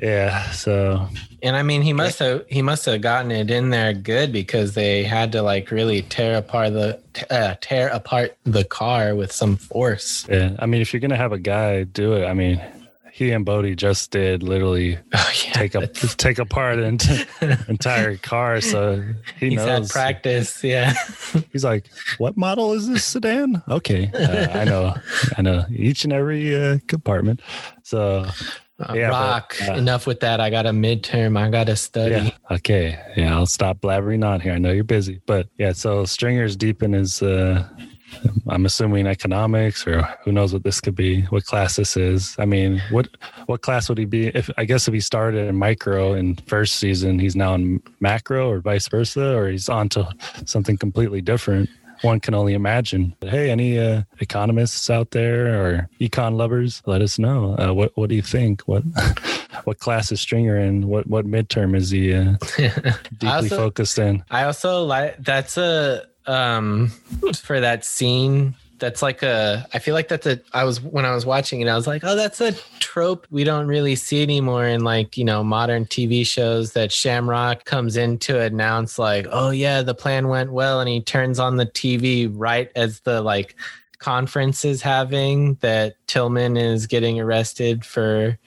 Yeah. So And I mean, he must have he must have gotten it in there good because they had to like really tear apart the uh, tear apart the car with some force. yeah. I mean, if you're gonna have a guy do it, I mean, he and Bodie just did literally Oh yeah, take a take apart an entire car. So he he's had knows. practice. Yeah, He's like, "What model is this sedan?" Okay, uh, I know, I know each and every uh, compartment. So Uh, Yeah, but, rock. uh, Enough with that. I got a midterm. I got to study. yeah, okay, yeah, I'll stop blabbering on here. I know you're busy, but yeah. So Stringer's deep in his. Uh, I'm assuming economics, or who knows what this could be, what class this is. I mean, what what class would he be? If I guess if he started in micro in first season, he's now in macro, or vice versa, or he's on to something completely different. One can only imagine. But hey, any uh, economists out there or econ lovers, let us know. Uh, what what do you think? What what class is Stringer in? What what midterm is he uh, deeply also- focused in? I also like that's a um for that scene. That's like a. I feel like that's a. I was when I was watching it, I was like, oh, that's a trope we don't really see anymore in like you know modern TV shows. That Shamrock comes in to announce like, oh yeah, the plan went well, and he turns on the TV right as the like conference is having that Tilghman is getting arrested for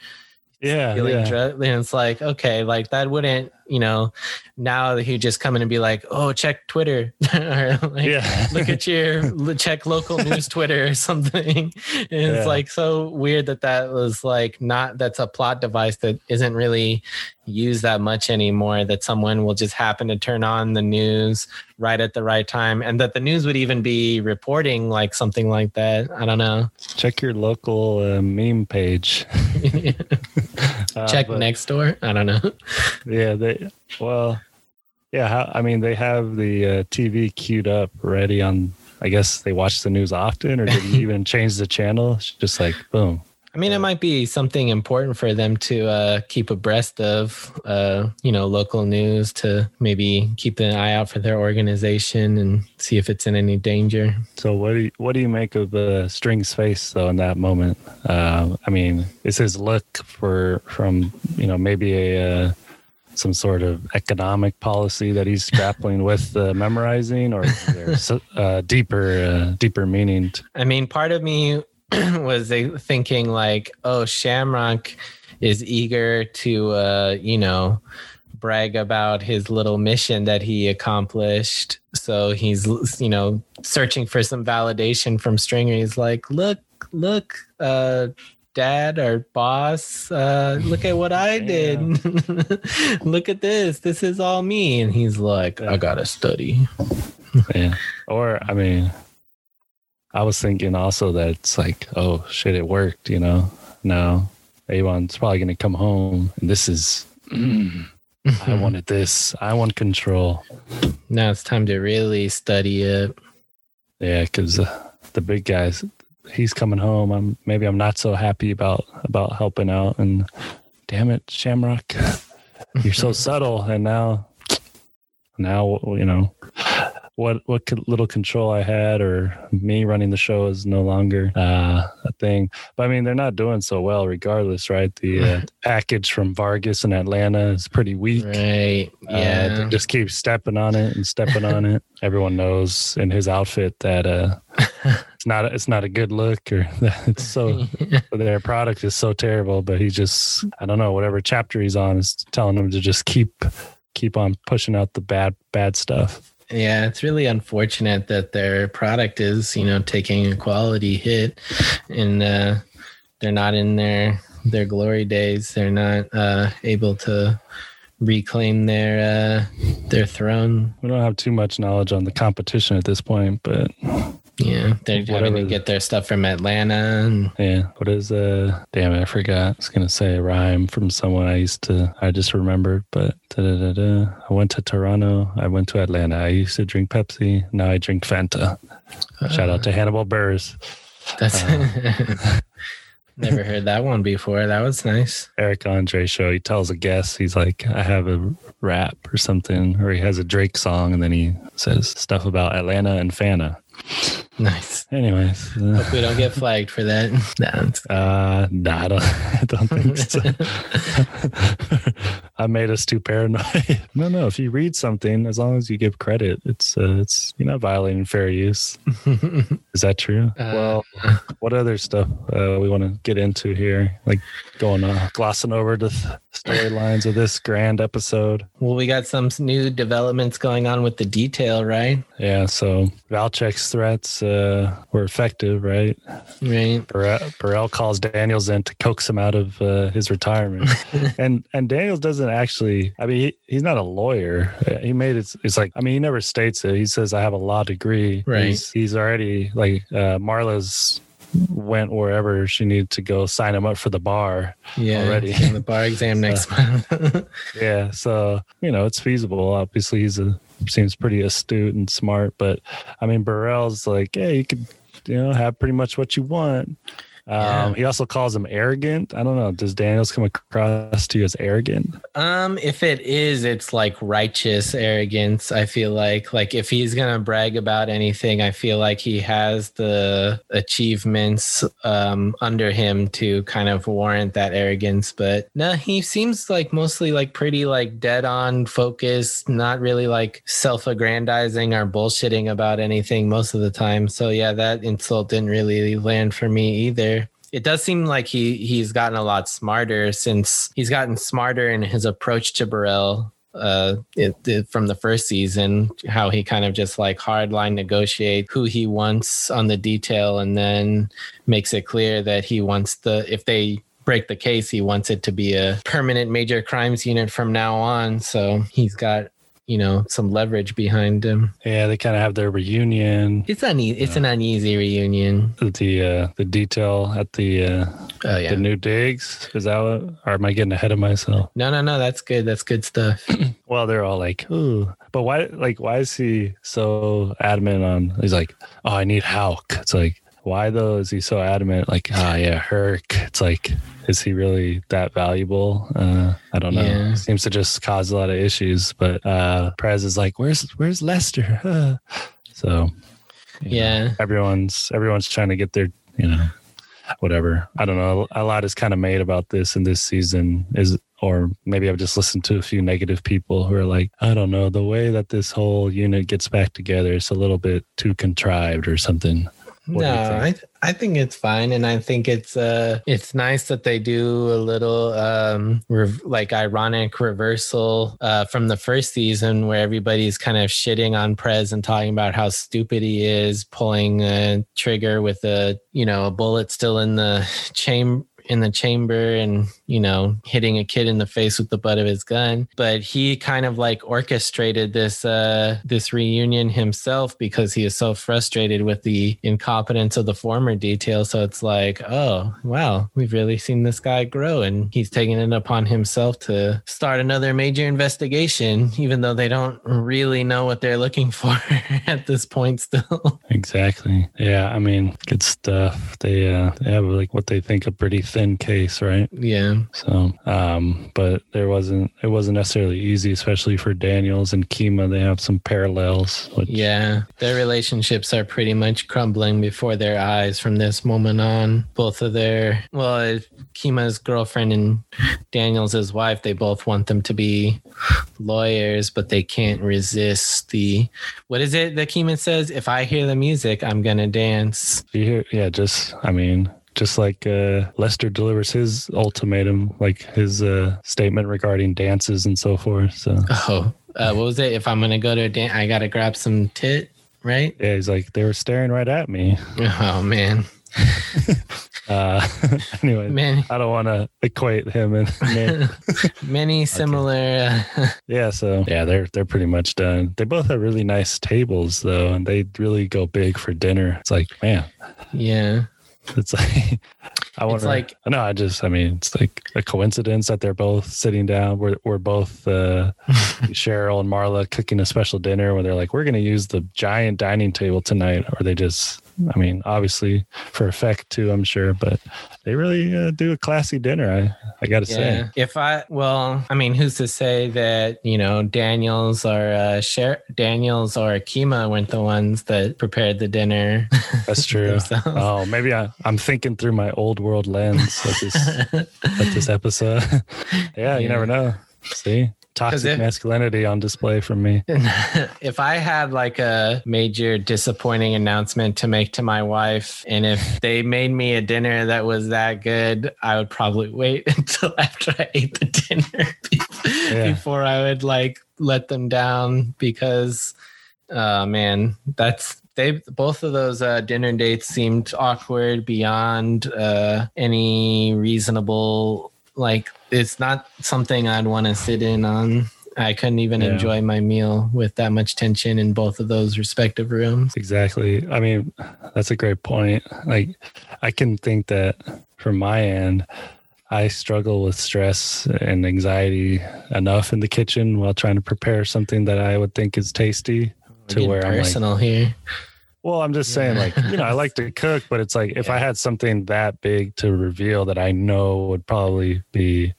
Yeah, yeah. drug- and it's like okay like that wouldn't you know now he'd just come in and be like oh check twitter. Or like yeah. look at your check local news twitter or something. And it's like so weird that that was like not that's a plot device that isn't really used that much anymore that someone will just happen to turn on the news right at the right time and that the news would even be reporting like something like that. I don't know. Check your local uh, meme page. Uh, check but- next door i don't know Yeah, they well, yeah. How, I mean, they have the uh, TV queued up, ready on. I guess they watch the news often, or did you even change the channel? It's just like boom. I mean, it might be something important for them to uh, keep abreast of, uh, you know, local news to maybe keep an eye out for their organization and see if it's in any danger. So what do you, what do you make of uh, String's face though in that moment? Uh, I mean, is his look for from you know maybe a uh, some sort of economic policy that he's grappling with uh, memorizing, or is there so- uh, deeper uh, deeper meaning? I mean, part of me was uh, thinking like, oh, Shamrock is eager to, uh, you know, brag about his little mission that he accomplished. So he's, you know, searching for some validation from Stringer. He's like, look, look, uh, dad or boss, uh, look at what I did. look at this. This is all me. And he's like, I gotta study. yeah. Or I mean, I was thinking also that it's like, oh shit, it worked. You know, Now Avon's probably gonna come home, and this is. mm, I wanted this. I want control. now it's time to really study it. Yeah, because uh, the big guys, he's coming home. I'm maybe I'm not so happy about about helping out. And damn it, Shamrock, you're so subtle. And now, now you know what what little control I had, or me running the show is no longer uh, a thing. But I mean, they're not doing so well, regardless, right? The uh, package from Vargas in Atlanta is pretty weak. Right. Uh, they Yeah. just keep stepping on it and stepping on it. Everyone knows in his outfit that uh, it's not it's not a good look or it's so their product is so terrible. But he just I don't know whatever chapter he's on is telling him to just keep keep on pushing out the bad bad stuff. Yeah. It's really unfortunate that their product is, you know, taking a quality hit and uh, they're not in their their glory days. They're not uh, able to reclaim their uh, their throne. We don't have too much knowledge on the competition at this point, but Yeah, they're having Whatever. to get their stuff from Atlanta. And, Yeah. What is uh damn it, I forgot. I was gonna say a rhyme from someone I used to I just remembered, but da-da-da-da. I went to Toronto, I went to Atlanta. I used to drink Pepsi, now I drink Fanta. Shout out to Hannibal Buress. that's Uh. never heard that one before. That was nice. Eric Andre show. He tells a guest, he's like, I have a rap or something, or he has a Drake song, and then he says stuff about Atlanta and Fanta. Nice. Anyways, uh, Hope we don't get flagged for that. Nah, uh, nah, I don't, I don't think so. I made us too paranoid. no, no. If you read something, as long as you give credit, it's uh, it's you're not violating fair use. Is that true? Uh, well, what other stuff uh, we want to get into here? Like going uh, glossing over the storylines of this grand episode. well, we got some new developments going on with the detail, right? Yeah. So Valchek's threats uh, were effective, right? Right. Burrell, Burrell calls Daniels in to coax him out of uh, his retirement, and and Daniels doesn't actually. I mean, he, he's not a lawyer. Uh, He made it. It's like I mean, he never states it. He says I have a law degree. Right. He's, he's already like uh, Marla's went wherever she needed to go sign him up for the bar. Yeah. Already. in the bar exam next month. Yeah, so you know it's feasible. Obviously, he's a seems pretty astute and smart. But I mean, Burrell's like, yeah, you could, you know, have pretty much what you want. Um, Yeah. He also calls him arrogant. I don't know. Does Daniels come across to you as arrogant? Um, if it is, it's like righteous arrogance. I feel like, like if he's gonna brag about anything, I feel like he has the achievements um under him to kind of warrant that arrogance. But no, he seems like mostly like pretty like dead on focused, not really like self-aggrandizing or bullshitting about anything most of the time. So yeah, that insult didn't really land for me either it does seem like he he's gotten a lot smarter since he's gotten smarter in his approach to Burrell uh it, it- from the first season how he kind of just like hardline negotiate who he wants on the detail and then makes it clear that he wants the if they break the case he wants it to be a permanent major crimes unit from now on. So he's got you know some leverage behind him Yeah, they kind of have their reunion. it's an it's an uneasy reunion The uh, the detail at the uh, oh yeah the new digs is that what? Or am I getting ahead of myself? no no no that's good that's good stuff Well, they're all like, "Ooh," but why? Like, why is he so adamant on? He's like, "Oh, I need Hulk. It's like, why though? Is he so adamant? Like, ah, yeah, Herc. It's like, is he really that valuable? Uh, I don't know. Yeah. Seems to just cause a lot of issues. But uh Prez is like, "Where's Where's Lester?" Uh, so, you know, Yeah. everyone's everyone's trying to get their, you know, whatever. I don't know. A lot is kind of made about this in this season. Is or maybe I've just listened to a few negative people who are like, I don't know, the way that this whole unit gets back together is a little bit too contrived or something. What no, I I think it's fine, and I think it's uh it's nice that they do a little um rev- like ironic reversal uh from the first season where everybody's kind of shitting on Prez and talking about how stupid he is pulling a trigger with a you know a bullet still in the chamber in the chamber and you know hitting a kid in the face with the butt of his gun but he kind of like orchestrated this uh this reunion himself because he is so frustrated with the incompetence of the former detail so it's like oh wow we've really seen this guy grow and he's taking it upon himself to start another major investigation even though they don't really know what they're looking for at this point still Exactly. Yeah, I mean, good stuff. They uh they have like what they think a pretty thin case, right? yeah So, um, but there wasn't it wasn't necessarily easy, especially for Daniels and Kima. They have some parallels. Which, Yeah, their relationships are pretty much crumbling before their eyes from this moment on. Both of their, well, Kima's girlfriend and Daniel's wife, they both want them to be lawyers, but they can't resist the, what is it that Kima says? If I hear the music, I'm going to dance. You hear, yeah, just I mean, just like uh, Lester delivers his ultimatum, like his uh, statement regarding dances and so forth. So Oh, uh, what was it? If I'm going to go to a dance, I got to grab some tit, right? yeah, he's like they were staring right at me. Oh, man. Uh, anyway, Many, I don't want to equate him and me. many similar. Uh, Yeah, so yeah, they're they're pretty much done. They both have really nice tables though, and they really go big for dinner. It's like, man, yeah. It's like I It's wonder. like- no, I just, I mean, it's like a coincidence that they're both sitting down. We're we're both uh, Sheryl and Marla cooking a special dinner where they're like, we're going to use the giant dining table tonight, or they just. I mean, obviously for effect too, I'm sure, but they really uh, do a classy dinner. I, I got to say, If I, well, I mean, who's to say that, you know, Daniels or uh, Sher- Daniels or Akima weren't the ones that prepared the dinner? that's true. Oh, maybe I, I'm thinking through my old world lens at this at this episode. yeah, you Yeah. never know. See, toxic if- masculinity on display from me. if I had like a major disappointing announcement to make to my wife, and if they made me a dinner that was that good, I would probably wait until after I ate the dinner Yeah. before I would like let them down because, uh, man, that's they both of those uh, dinner dates seemed awkward beyond uh, any reasonable like it's not something I'd want to sit in on. I couldn't even Yeah. enjoy my meal with that much tension in both of those respective rooms. Exactly. I mean, that's a great point. Like, I can think that from my end, I struggle with stress and anxiety enough in the kitchen while trying to prepare something that I would think is tasty. To Getting where I'm like, personal here. Well, I'm just saying, like, you know, I like to cook, but it's like if I had something that big to reveal that I know would probably be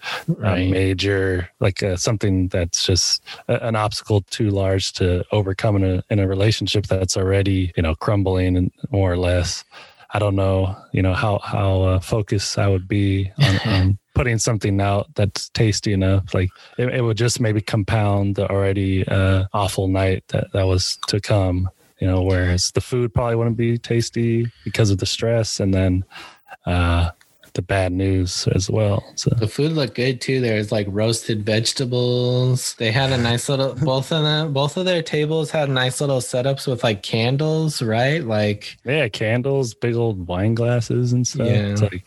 a major, like uh, something that's just a, an obstacle too large to overcome in a in a relationship that's already, you know, crumbling and more or less. I don't know, you know, how how uh, focused I would be on, on putting something out that's tasty enough. Like it, it would just maybe compound the already uh, awful night that that was to come you know whereas the food probably wouldn't be tasty because of the stress and then uh the bad news as well so The food looked good too. There was like roasted vegetables. They had a nice little both of them both of their tables had nice little setups with like candles, right? Like yeah candles big old wine glasses and stuff Yeah. it's like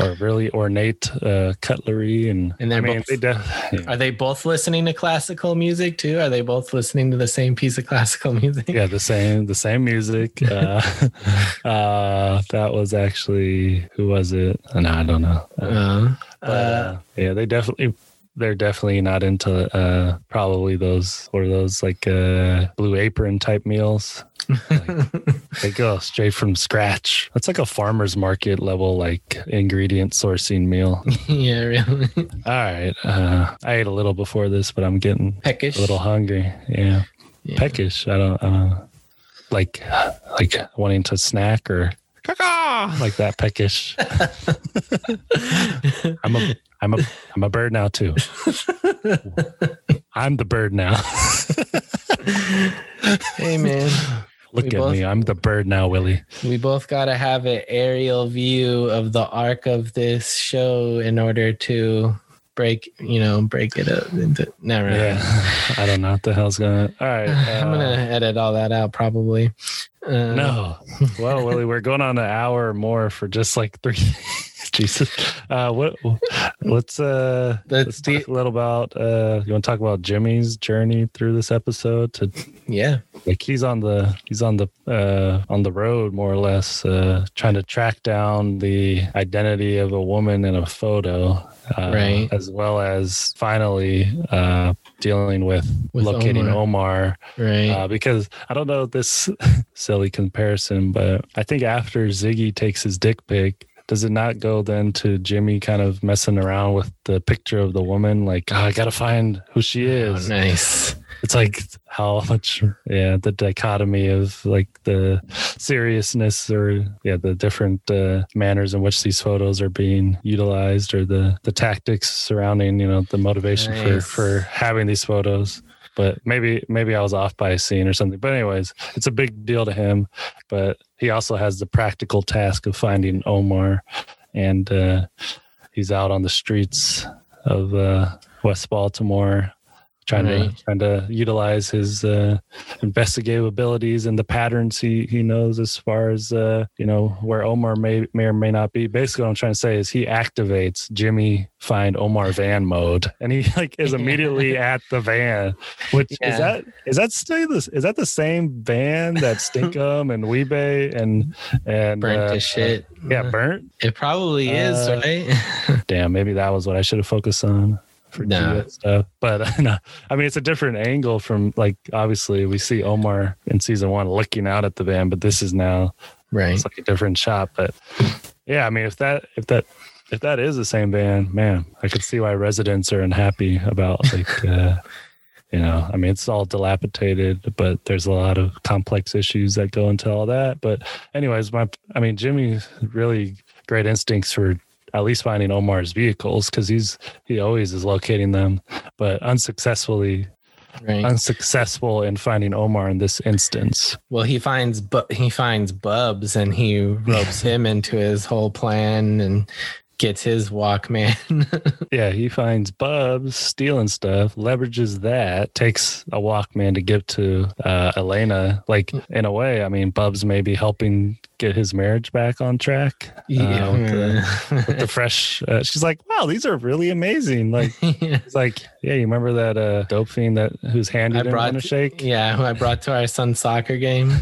or really ornate uh cutlery and And they're I mean, both- they def- yeah. are they both listening to classical music too? Are they both listening to the same piece of classical music? yeah the same the same music uh uh that was actually who was it Uh, no i don't know uh, Uh, But, uh, uh, yeah, they definitely they're definitely not into uh probably those or those like uh blue apron type meals. They go straight from scratch. That's like a farmer's market level like ingredient sourcing meal. yeah, really. All right. Uh I ate a little before this, but I'm getting Peckish. a little hungry. Yeah. Yeah. Peckish. I don't I don't know. like like wanting to snack or like that peckish. I'm a I'm a I'm a bird now too. I'm the bird now. Hey man, Look We at both- me. I'm the bird now, Willie. we both gotta have an aerial view of the arc of this show in order to break, you know, break it up into. Never. Yeah. I don't know what the hell's gonna. All right. I'm uh, gonna edit all that out probably. Uh, No. Well, Willie, we're going on an hour or more for just like three. Jesus. Uh, what? Let's uh, That's let's the- talk a little about. Uh, you want to talk about Jimmy's journey through this episode? To Yeah. like, he's on the he's on the uh on the road more or less, uh, trying to track down the identity of a woman in a photo. Uh, Right. As well as finally uh, dealing with, With locating Omar. Omar Right. uh, because I don't know this silly comparison, but I think after Ziggy takes his dick pic, does it not go then to Jimmy kind of messing around with the picture of the woman? Like, "Ah, I gotta find who she Oh, is. nice. It's like how much, yeah, the dichotomy of like the seriousness or yeah, the different uh, manners in which these photos are being utilized or the the tactics surrounding you know the motivation Nice. for for having these photos but maybe maybe I was off by a scene or something. But anyways, it's a big deal to him. But he also has the practical task of finding Omar, and uh, he's out on the streets of uh, West Baltimore trying Right. to trying to utilize his uh, investigative abilities and the patterns he he knows as far as uh, you know where Omar may may or may not be. Basically, what I'm trying to say is he activates Jimmy find Omar van mode, and he like is immediately at the van. Which Yeah. is that is that still this is that the same van that Stinkum and Wee-Bey and and burnt uh, to shit. yeah, burnt. It probably is, Uh, right? Damn, maybe that was what I should have focused on for No. Stuff. But no, I mean, it's a different angle from like obviously we see Omar in season one looking out at the van, but this is now right. it's like a different shot. But yeah, I mean, if that if that if that is the same van, man, I could see why residents are unhappy about like. uh You know, I mean, it's all dilapidated, but there's a lot of complex issues that go into all that. But, anyways, my, I mean, Jimmy really great instincts for at least finding Omar's vehicles because he's he always is locating them, but unsuccessfully Right. unsuccessful in finding Omar in this instance. Well, he finds but he finds Bubs and he ropes him into his whole plan and gets his Walkman. Yeah, he finds Bubs stealing stuff, leverages that, takes a Walkman to give to uh, Elena. Like in a way, I mean, Bubs may be helping get his marriage back on track. uh, with the- with the fresh, uh, she's like, "Wow, these are really amazing!" Like, Yeah. it's like, yeah, you remember that uh, dope fiend that whose hand I brought to shake? Yeah, who I brought to our son's soccer game.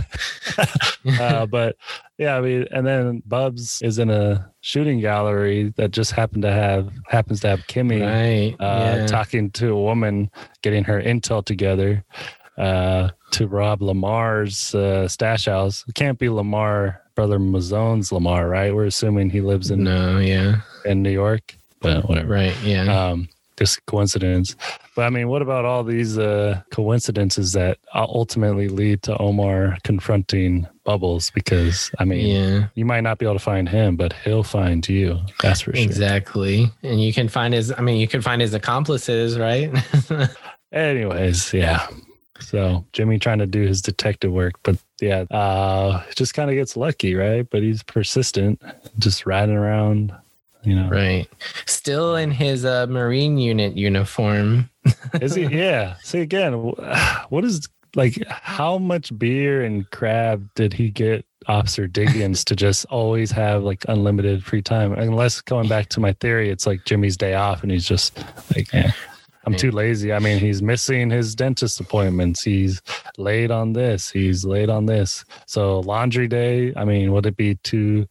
uh, but yeah, I mean, and then Bubs is in a shooting gallery that just happened to have happens to have Kimmy right. uh, yeah. talking to a woman, getting her intel together uh, to rob Lamar's uh, stash house. It can't be Lamar, brother Mouzone's Lamar, right? We're assuming he lives in no, yeah. in New York, but whatever. Right. Yeah. Um, just coincidence. But I mean, what about all these uh, coincidences that ultimately lead to Omar confronting Bubbles? Because I mean, yeah. you might not be able to find him, but he'll find you. That's for sure. Exactly. And you can find his I mean, you can find his accomplices, right? Anyways, yeah. So Jimmy trying to do his detective work, but yeah, uh, just kind of gets lucky, right? But he's persistent, just riding around, you know. right. Still in his uh, Marine unit uniform. Is he? Yeah. See again, what is like? How much beer and crab did he get? Officer Diggins to just always have like unlimited free time, unless going back to my theory, it's like Jimmy's day off and he's just like, eh, I'm too lazy. I mean, he's missing his dentist appointments. He's late on this. He's late on this. So laundry day. I mean, would it be too,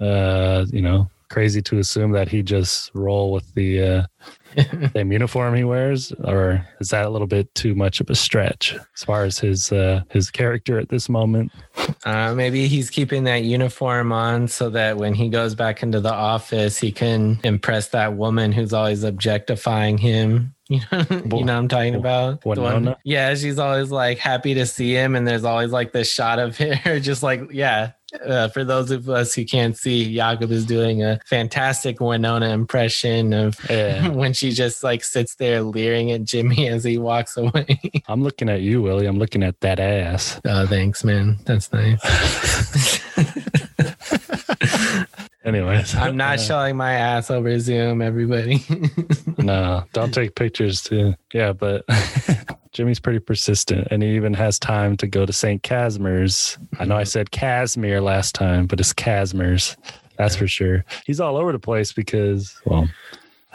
uh, you know, crazy to assume that he just roll with the uh, same uniform he wears, or is that a little bit too much of a stretch as far as his uh, his character at this moment? Uh, maybe he's keeping that uniform on so that when he goes back into the office, he can impress that woman who's always objectifying him. You know, you know what I'm talking about? The one- Winona? yeah, she's always like happy to see him, and there's always like this shot of her, just like yeah. Uh, for those of us who can't see, Jakob is doing a fantastic Winona impression of Yeah. when she just like sits there leering at Jimmy as he walks away. I'm looking at you, Willie. I'm looking at that ass. oh, thanks, man. That's nice. Anyways, I'm not uh, showing my ass over Zoom, everybody. No, don't take pictures too. Yeah, but Jimmy's pretty persistent and he even has time to go to St. Casimir's. I know I said Casimir last time, but it's Casimir's. That's for sure. He's all over the place because, well,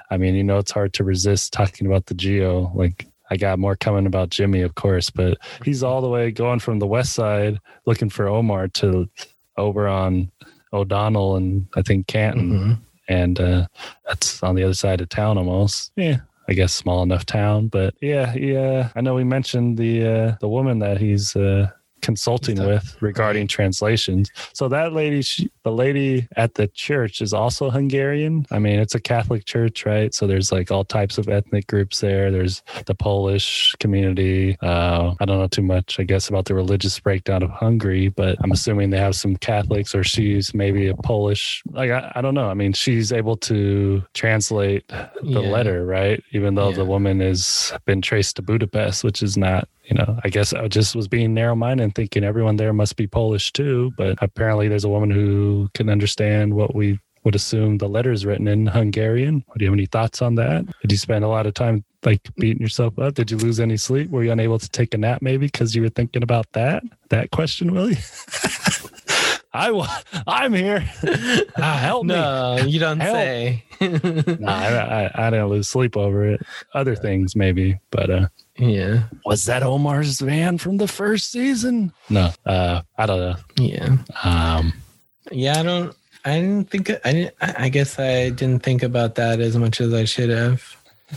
I mean, you know, it's hard to resist talking about the Geo. Like, I got more coming about Jimmy, of course, but he's all the way going from the west side looking for Omar to over on O'Donnell and I think Canton Mhm. and uh, that's on the other side of town almost. Yeah, I guess small enough town, but yeah, yeah. I know we mentioned the uh, the woman that he's uh, consulting with regarding translations. So that lady, she, the lady at the church, is also Hungarian. I mean, it's a Catholic church, right? So there's like all types of ethnic groups there. There's the Polish community. Uh, I don't know too much, I guess, about the religious breakdown of Hungary, but I'm assuming they have some Catholics, or she's maybe a Polish. Like I, I don't know. I mean, she's able to translate the Yeah. letter, right? Even though the woman has been traced to Budapest, which is not you know, I guess I just was being narrow minded and thinking everyone there must be Polish too. But apparently there's a woman who can understand what we would assume the letter is written in Hungarian. Do you have any thoughts on that? Did you spend a lot of time like beating yourself up? Did you lose any sleep? Were you unable to take a nap maybe because you were thinking about that? That question, Willie? I wa- I'm here. Ah, help me. No, you don't Help. say. No, I, I, I didn't lose sleep over it. Other things maybe, but uh, yeah, was that Omar's van from the first season? No, uh, I don't know. yeah, Um, yeah. I don't. I didn't think. I didn't. I I guess I didn't think about that as much as I should have.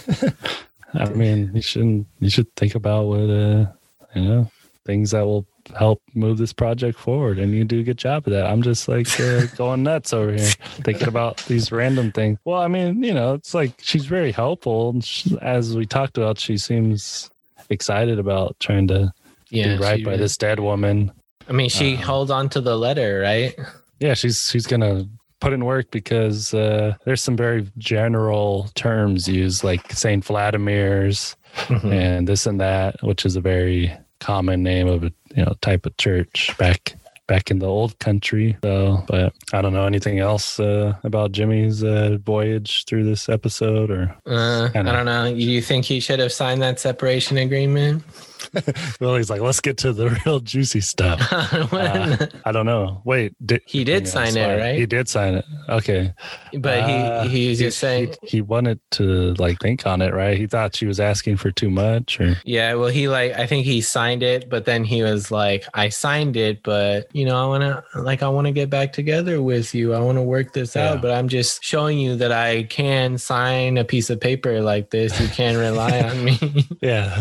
I mean, you shouldn't. You should think about what uh, you know, things that will help move this project forward, and you do a good job of that. I'm just like uh, going nuts over here, thinking about these random things. Well, I mean, you know, it's like she's very helpful, and she, as we talked about, she seems excited about trying to Yeah, do right by really- this dead woman. I mean, she Um, holds on to the letter, right? Yeah, she's she's gonna put in work because uh, there's some very general terms used, like Saint Vladimir's Mhm. and this and that, which is a very common name of a you know type of church back back in the old country. So, but I don't know anything else uh, about Jimmy's uh, voyage through this episode, or Uh, I don't know. Do you think he should have signed that separation agreement? Willie's like, let's get to the real juicy stuff. Uh, I don't know. Wait, did he did sign it, right? He did sign it. Okay. but Uh, he he's just saying, he, he wanted to like think on it, right? He thought she was asking for too much, or yeah. Well, he like I think he signed it, but then he was like, I signed it, but you know, I want to like I want to get back together with you. I want to work this Yeah. out, but I'm just showing you that I can sign a piece of paper like this. You can rely on me. yeah,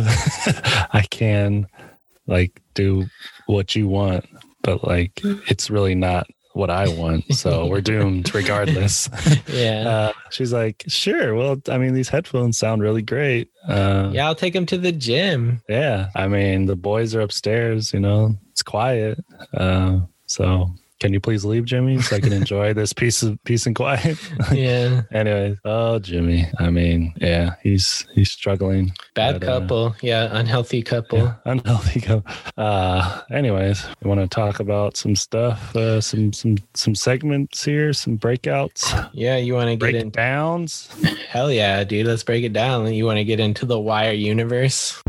I can like do what you want, but like it's really not what I want. So we're doomed regardless. yeah. Uh, she's like, sure. Well, I mean, these headphones sound really great. Uh, Yeah, I'll take them to the gym. yeah. I mean, the boys are upstairs. You know, it's quiet. Uh, so can you please leave, Jimmy, so I can enjoy this piece of peace and quiet? Yeah. Anyways, oh Jimmy. I mean, yeah, he's he's struggling. Bad But, uh, couple. yeah, unhealthy couple. Yeah, unhealthy. couple. Uh, anyways, we want to talk about some stuff, uh, some some some segments here, some breakouts, Yeah, you want to get in? downs? Hell yeah, dude. Let's break it down. You want to get into the Wire universe?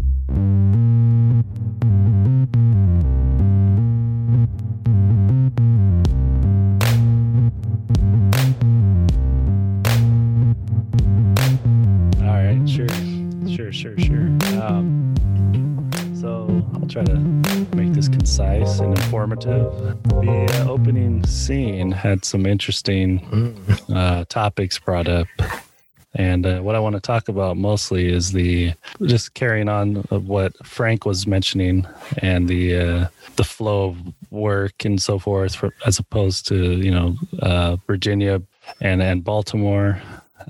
Try to make this concise and informative. The uh, opening scene had some interesting uh, topics brought up. And uh, what I want to talk about mostly is the just carrying on of what Frank was mentioning and the uh, the flow of work and so forth, for, as opposed to you know uh, Virginia and and Baltimore.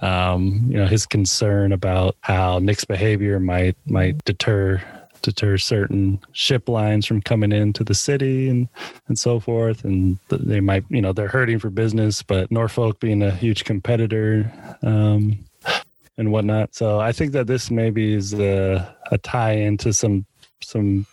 Um, you know his concern about how Nick's behavior might might deter deter certain ship lines from coming into the city and and so forth. And they might you know they're hurting for business but norfolk being a huge competitor um and whatnot. So i think that this maybe is a, a tie into some some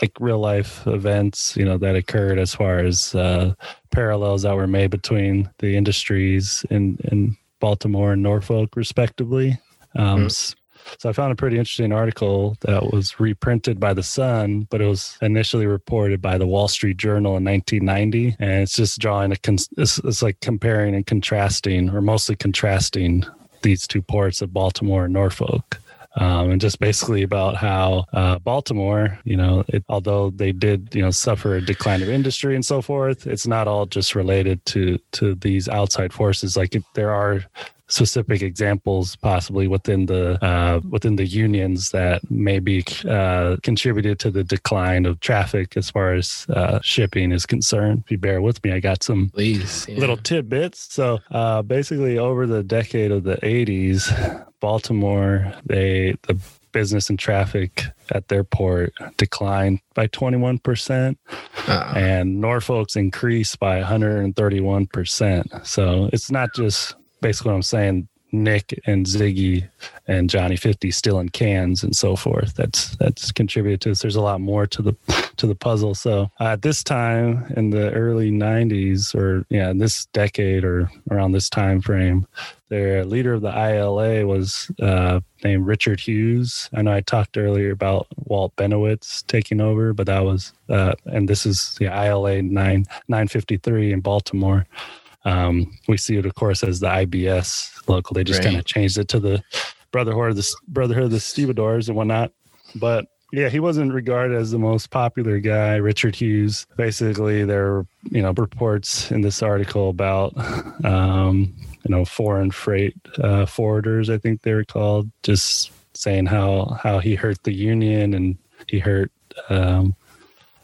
like real life events you know that occurred as far as uh parallels that were made between the industries in in baltimore and norfolk respectively. Um Mhm. So I found a pretty interesting article that was reprinted by the Sun, but it was initially reported by the Wall Street Journal in 1990, and it's just drawing a it's, it's like comparing and contrasting, or mostly contrasting these two ports of Baltimore and Norfolk. Um, and just basically about how uh, Baltimore, you know, it, although they did, you know, suffer a decline of industry and so forth, it's not all just related to to these outside forces. Like it, there are specific examples possibly within the uh, within the unions that maybe uh, contributed to the decline of traffic as far as uh, shipping is concerned. If you bear with me, I got some Please. yeah. little tidbits. So uh, basically, over the decade of the '80s, Baltimore they the business and traffic at their port declined by 21 percent Uh, and Norfolk's increased by 131%. So it's not just basically what I'm saying. Nick and Ziggy and Johnny 50 still in cans and so forth. That's that's contributed to this. There's a lot more to the to the puzzle. So uh, at this time in the early '90s, or yeah, in this decade or around this time frame, their leader of the ILA was uh, named Richard Hughes. I know I talked earlier about Walt Benowitz taking over, but that was, uh, and this is the ILA 9, 953 in Baltimore. Um, we see it, of course, as the IBS local. They just right. kind of changed it to the Brotherhood of the Brotherhood of the Stevedores and whatnot. But yeah, he wasn't regarded as the most popular guy. Richard Hughes. Basically, there were you know reports in this article about um, you know foreign freight uh, forwarders. I think they were called. Just saying how how he hurt the union and he hurt um,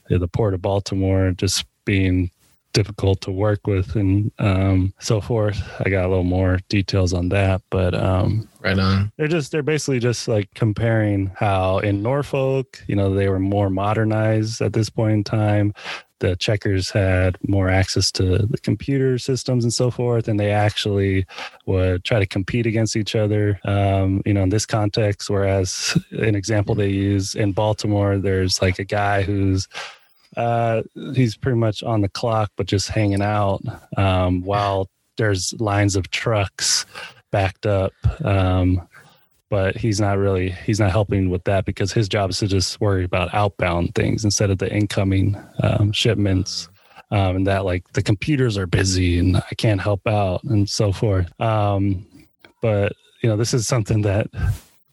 the port of Baltimore. Just being difficult to work with and um, so forth. I got a little more details on that, but um, right on. They're just they're basically just like comparing how in Norfolk, you know, they were more modernized at this point in time. The checkers had more access to the computer systems and so forth, and they actually would try to compete against each other. Um, you know, in this context, whereas an example they use in Baltimore, there's like a guy who's uh, he's pretty much on the clock, but just hanging out um, while there's lines of trucks backed up. Um, but he's not really he's not helping with that because his job is to just worry about outbound things instead of the incoming um, shipments. Um, and that like the computers are busy and I can't help out and so forth. Um, but you know, this is something that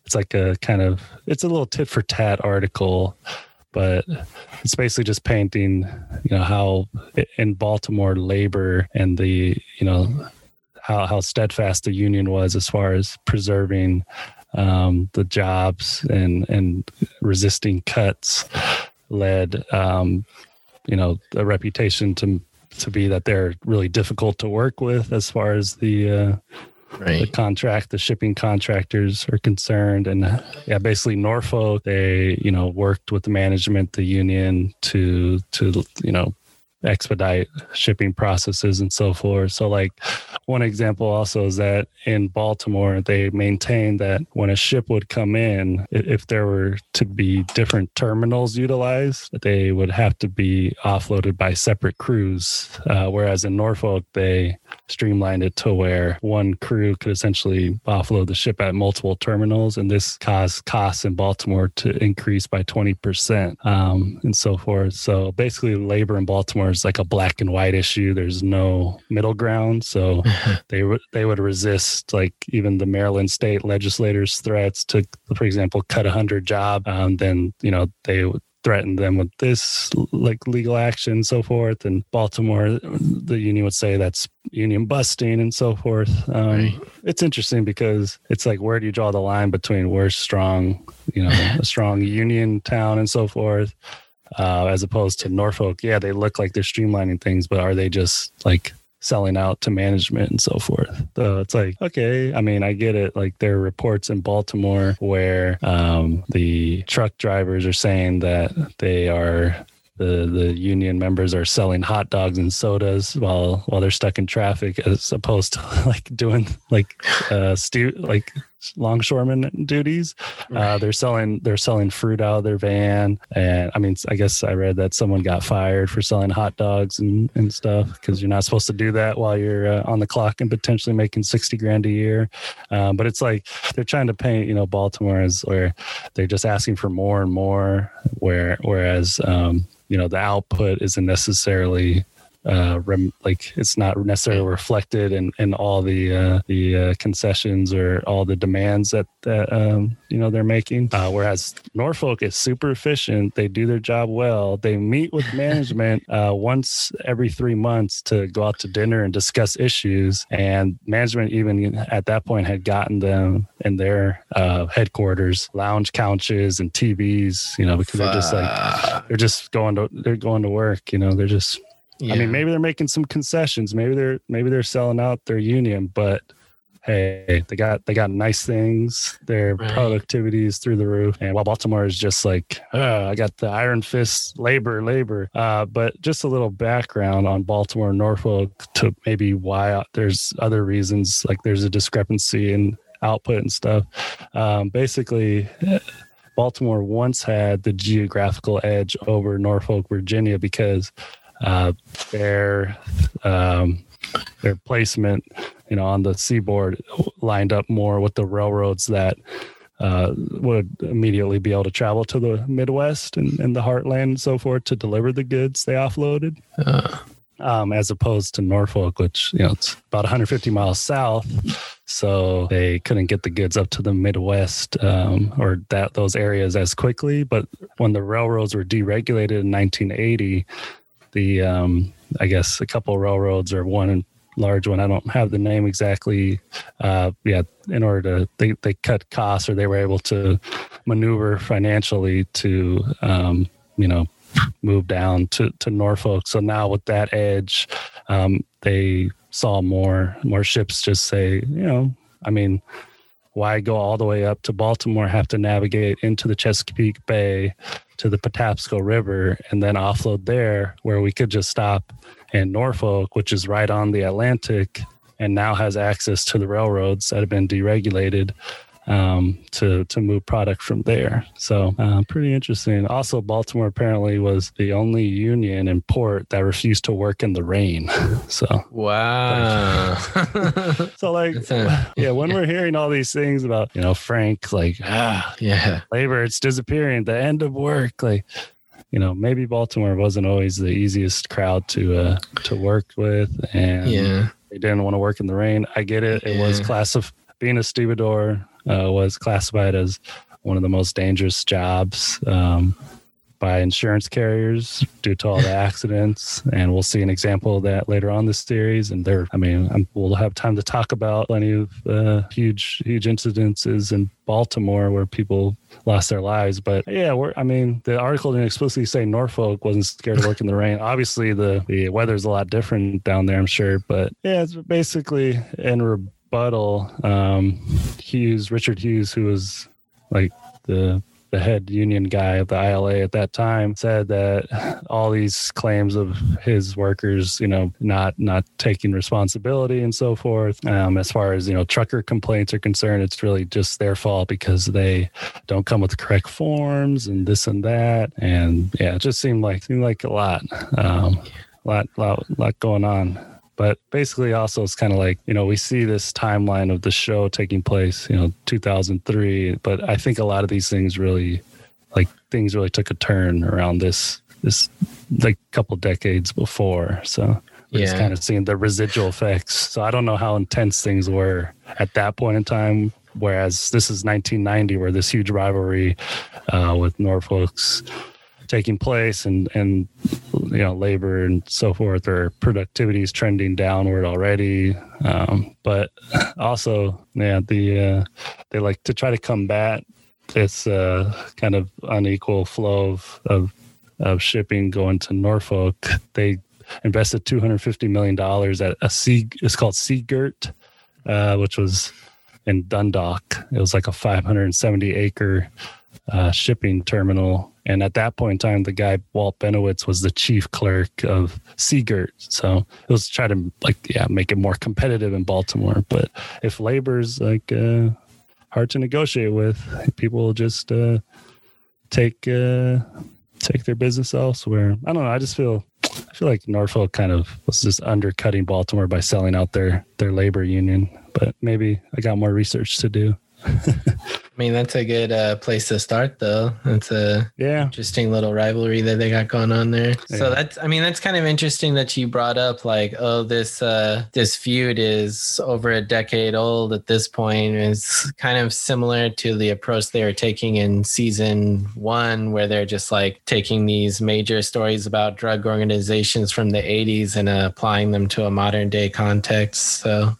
it's like a kind of it's a little tit for tat article but it's basically just painting you know how in baltimore labor and the you know how, how steadfast the union was as far as preserving um, the jobs and and resisting cuts led um, you know a reputation to to be that they're really difficult to work with as far as the uh, right. the contract, the shipping contractors are concerned. And yeah, basically Norfolk, they, you know, worked with the management, the union to, to, you know, expedite shipping processes and so forth. So, like, one example also is that in Baltimore, they maintained that when a ship would come in, if there were to be different terminals utilized, they would have to be offloaded by separate crews. Uh, whereas in Norfolk, they streamlined it to where one crew could essentially offload the ship at multiple terminals. And this caused costs in Baltimore to increase by 20% um, and so forth. So, basically, labor in Baltimore is like a black and white issue. There's no middle ground. So they would they would resist like even the Maryland state legislators' threats to, for example, cut hundred job. Um, then you know they would threaten them with this like legal action and so forth and baltimore the union would say that's union busting and so forth um, right. it's interesting because it's like where do you draw the line between we're strong you know a strong union town and so forth uh, as opposed to Norfolk. Yeah, they look like they're streamlining things, but are they just like selling out to management and so forth? So it's like, okay, I mean, I get it. Like there are reports in Baltimore where um, the truck drivers are saying that they are the the union members are selling hot dogs and sodas while while they're stuck in traffic as opposed to like doing like uh stu- like longshoreman duties. Uh, they're selling they're selling fruit out of their van. And i mean i guess i read that someone got fired for selling hot dogs and, and stuff because you're not supposed to do that while you're uh, on the clock and potentially making 60 grand a year. Um, but it's like they're trying to paint you know baltimore as where they're just asking for more and more where whereas um, you know the output isn't necessarily uh, rem- like it's not necessarily reflected in, in all the uh, the uh, concessions or all the demands that that um, you know they're making. Uh, whereas Norfolk is super efficient. They do their job well. They meet with management uh, once every three months to go out to dinner and discuss issues. And management even at that point had gotten them in their uh, headquarters lounge couches and TVs. You know because they're just like they're just going to they're going to work. You know they're just yeah. I mean, maybe they're making some concessions. Maybe they're maybe they're selling out their union, but hey, they got they got nice things. Their right. productivity is through the roof. And while Baltimore is just like, uh, I got the iron fist labor, labor. Uh, but just a little background on Baltimore, Norfolk, to maybe why there's other reasons. Like there's a discrepancy in output and stuff. Um, basically. Baltimore once had the geographical edge over Norfolk, Virginia, because uh, their um, their placement, you know, on the seaboard lined up more with the railroads that uh, would immediately be able to travel to the Midwest and, and, the heartland and so forth to deliver the goods they offloaded. Uh. Um, as opposed to Norfolk, which you know it's about 150 miles south, so they couldn't get the goods up to the Midwest um, or that those areas as quickly. But when the railroads were deregulated in 1980, the um, I guess a couple railroads or one large one. I don't have the name exactly. Uh, yeah, in order to they they cut costs or they were able to maneuver financially to um, you know move down to to Norfolk. So now with that edge, um, they saw more more ships just say you know I mean why go all the way up to Baltimore, have to navigate into the Chesapeake Bay to the Patapsco River, and then offload there, where we could just stop in Norfolk, which is right on the Atlantic and now has access to the railroads that have been deregulated um, to to move product from there. So uh, pretty interesting. Also, Baltimore apparently was the only union in port that refused to work in the rain. So wow. so like yeah, when we're hearing all these things about you know Frank like ah yeah labor it's disappearing the end of work like you know maybe Baltimore wasn't always the easiest crowd to uh, to work with and yeah they didn't want to work in the rain. I get it. It yeah. was class of being a stevedore uh, was classified as one of the most dangerous jobs um, by insurance carriers due to all the accidents. And we'll see an example of that later on this series. And there, I mean, I'm, we'll have time to talk about plenty of uh, huge, huge incidences in Baltimore where people lost their lives. But yeah, we're, I mean, the article didn't explicitly say Norfolk wasn't scared to work in the rain. Obviously, the, the weather's a lot different down there, I'm sure. But yeah, it's basically in rebuttal, um, Hughes, Richard Hughes, who was like the the head union guy of the ILA at that time said that all these claims of his workers, you know, not not taking responsibility and so forth, um, as far as you know, trucker complaints are concerned, it's really just their fault because they don't come with the correct forms and this and that, and yeah, it just seemed like seemed like a lot, um, lot, lot, lot going on. But basically, also, it's kind of like, you know, we see this timeline of the show taking place, you know, 2003. But I think a lot of these things really, like, things really took a turn around this, this, like, couple decades before. So we're yeah. just kind of seeing the residual effects. So I don't know how intense things were at that point in time. Whereas this is 1990, where this huge rivalry uh, with Norfolk's taking place and and you know labor and so forth or productivity is trending downward already. Um, but also yeah the uh, they like to try to combat this uh, kind of unequal flow of, of of shipping going to Norfolk. They invested 250 million dollars at a sea it's called Seagirt uh, which was in Dundalk. It was like a 570 acre uh, shipping terminal and at that point in time, the guy Walt Benowitz was the chief clerk of Seagirt. So it was try to like yeah make it more competitive in Baltimore. But if labor's like uh, hard to negotiate with, people will just uh, take uh, take their business elsewhere. I don't know. I just feel I feel like Norfolk kind of was just undercutting Baltimore by selling out their their labor union. But maybe I got more research to do. I mean, that's a good uh, place to start, though. That's a yeah interesting little rivalry that they got going on there. Yeah. So that's, I mean, that's kind of interesting that you brought up, like, oh, this uh, this feud is over a decade old at this point. It's kind of similar to the approach they were taking in season one, where they're just like taking these major stories about drug organizations from the '80s and uh, applying them to a modern day context. So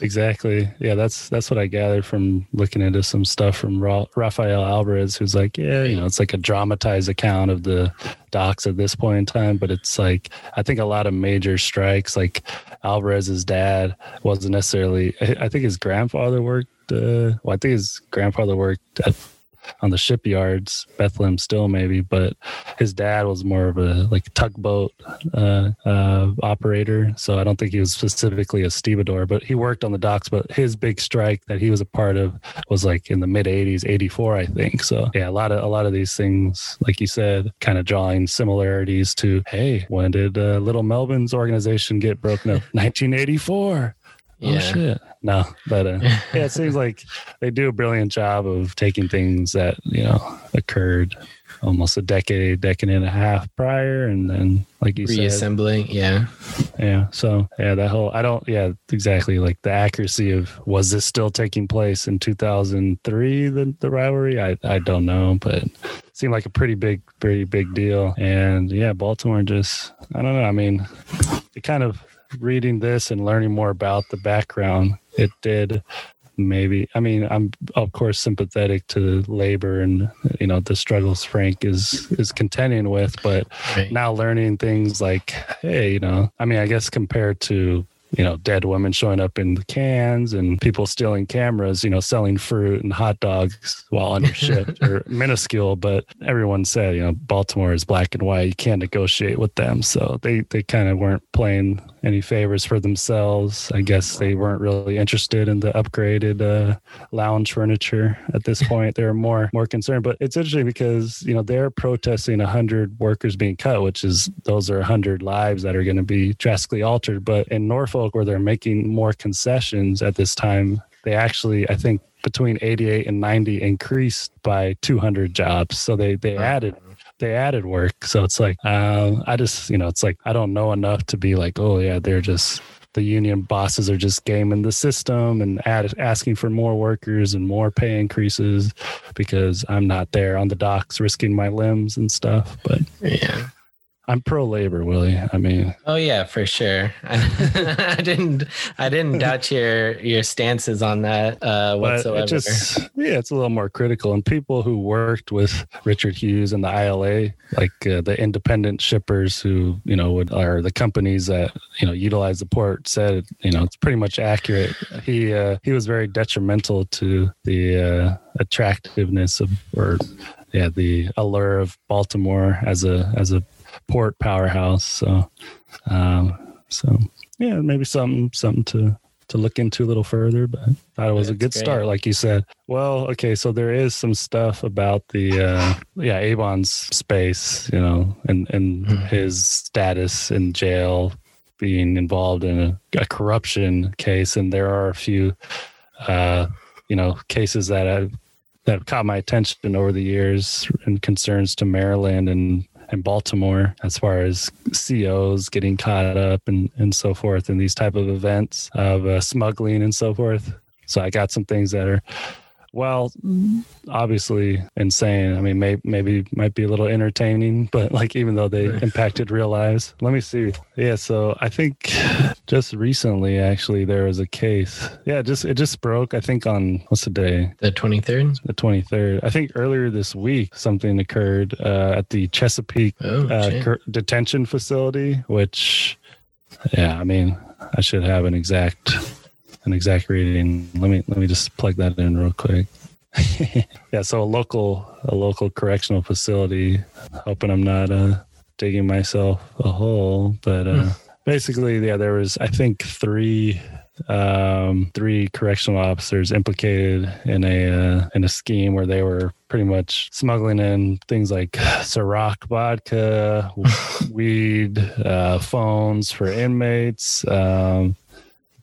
Exactly. Yeah, that's that's what I gathered from looking into some stuff from Ra- Rafael Alvarez, who's like, yeah, you know, it's like a dramatized account of the docks at this point in time, but it's like I think a lot of major strikes, like Alvarez's dad wasn't necessarily. I think his grandfather worked. Uh, well, I think his grandfather worked at on the shipyards, Bethlehem Steel maybe, but his dad was more of a like tugboat uh, uh, operator. So I don't think he was specifically a stevedore, but he worked on the docks. But his big strike that he was a part of was like in the mid '80s, '84, I think. So yeah, a lot of a lot of these things, like you said, kind of drawing similarities to hey, when did uh, Little Melvin's organization get broken up? 1984. Yeah. Oh shit! No, but uh, yeah, it seems like they do a brilliant job of taking things that you know occurred almost a decade, decade and a half prior, and then like you reassembling. said, yeah, yeah. So yeah, that whole I don't yeah exactly like the accuracy of was this still taking place in 2003 the the rivalry? I I don't know, but seemed like a pretty big pretty big deal, and yeah, Baltimore just I don't know. I mean, it kind of reading this and learning more about the background, it did maybe i mean i'm of course sympathetic to labor and you know the struggles frank is is contending with but right. now learning things like hey you know i mean i guess compared to you know, dead women showing up in the cans and people stealing cameras, you know, selling fruit and hot dogs while under shift or minuscule. But everyone said, you know, Baltimore is black and white. You can't negotiate with them. So they, they kind of weren't playing any favors for themselves. I guess they weren't really interested in the upgraded uh, lounge furniture at this point. They were more, more concerned. But it's interesting because, you know, they're protesting 100 workers being cut, which is those are 100 lives that are going to be drastically altered. But in Norfolk, where they're making more concessions at this time, they actually, I think, between 88 and 90 increased by 200 jobs. So they they added they added work. So it's like um, I just you know it's like I don't know enough to be like oh yeah they're just the union bosses are just gaming the system and add, asking for more workers and more pay increases because I'm not there on the docks risking my limbs and stuff. But yeah, I'm pro labor, Willie. I mean, oh yeah, for sure. I didn't, I didn't doubt your your stances on that uh, whatsoever. It just, yeah, it's a little more critical. And people who worked with Richard Hughes and the ILA, like uh, the independent shippers who you know would are the companies that you know utilize the port, said you know it's pretty much accurate. He uh, he was very detrimental to the uh, attractiveness of or yeah the allure of Baltimore as a as a port powerhouse. So, um, so yeah, maybe something something to to look into a little further. But thought it was yeah, a good great. start, like you said. Well, okay, so there is some stuff about the uh, yeah Avon's space, you know, and and mm-hmm. his status in jail, being involved in a, a corruption case, and there are a few. Uh, you know, cases that have that have caught my attention over the years and concerns to Maryland and in Baltimore as far as COs getting caught up and, and so forth in these type of events of uh, smuggling and so forth. So I got some things that are well, obviously insane. I mean, may, maybe might be a little entertaining, but like even though they impacted real lives. Let me see. Yeah, so I think just recently, actually, there was a case. Yeah, just it just broke. I think on what's the day? The twenty third. The twenty third. I think earlier this week something occurred uh, at the Chesapeake oh, uh, detention facility, which, yeah, I mean, I should have an exact an exact reading. Let me let me just plug that in real quick. yeah, so a local a local correctional facility. Hoping I'm not uh, digging myself a hole, but uh, basically, yeah, there was I think three um, three correctional officers implicated in a uh, in a scheme where they were pretty much smuggling in things like Ciroc vodka, weed, uh, phones for inmates. Um,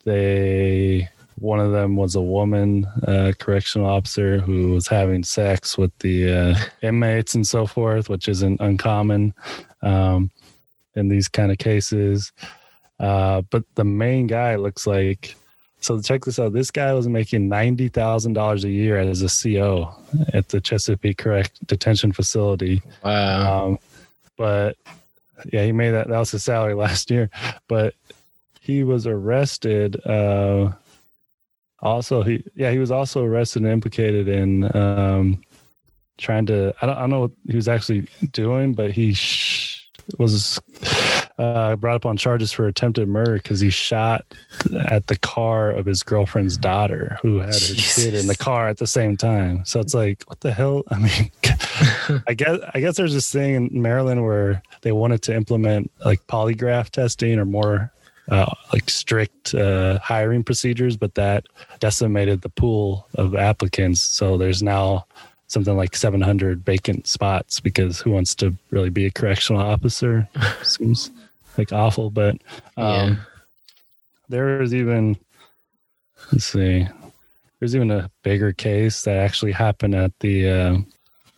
they one of them was a woman uh, correctional officer who was having sex with the uh, inmates and so forth, which isn't uncommon um, in these kind of cases. Uh, but the main guy looks like so. Check this out. This guy was making ninety thousand dollars a year as a CO at the Chesapeake Correct Detention Facility. Wow. Um, but yeah, he made that. That was his salary last year. But he was arrested. Uh, also, he yeah, he was also arrested and implicated in um, trying to. I don't, I don't know what he was actually doing, but he sh- was uh, brought up on charges for attempted murder because he shot at the car of his girlfriend's daughter who had her Jesus. kid in the car at the same time. So it's like, what the hell? I mean, I guess I guess there's this thing in Maryland where they wanted to implement like polygraph testing or more uh, like strict uh, hiring procedures, but that decimated the pool of applicants. So there's now something like 700 vacant spots because who wants to really be a correctional officer? Seems like awful, but um, Yeah. there is even let's see, there's even a bigger case that actually happened at the uh,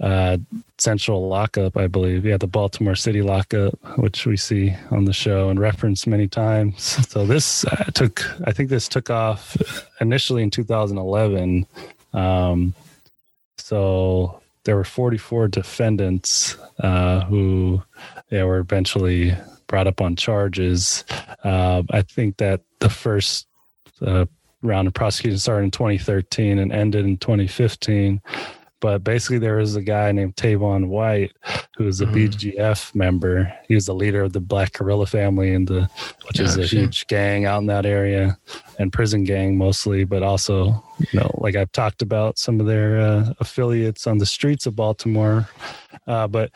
uh, central lockup, I believe. Yeah, the Baltimore City lockup, which we see on the show and referenced many times. So this uh, took, I think this took off initially in 2011. Um, so there were 44 defendants uh, who yeah, were eventually brought up on charges. Uh, I think that the first uh, round of prosecution started in 2013 and ended in 2015. But basically, there was a guy named Tavon White who was a Mhm. BGF member. He was the leader of the Black Guerrilla family, and the which is a huge gang out in that area, and prison gang mostly, but also you know, like I've talked about some of their uh, affiliates on the streets of Baltimore. Uh, but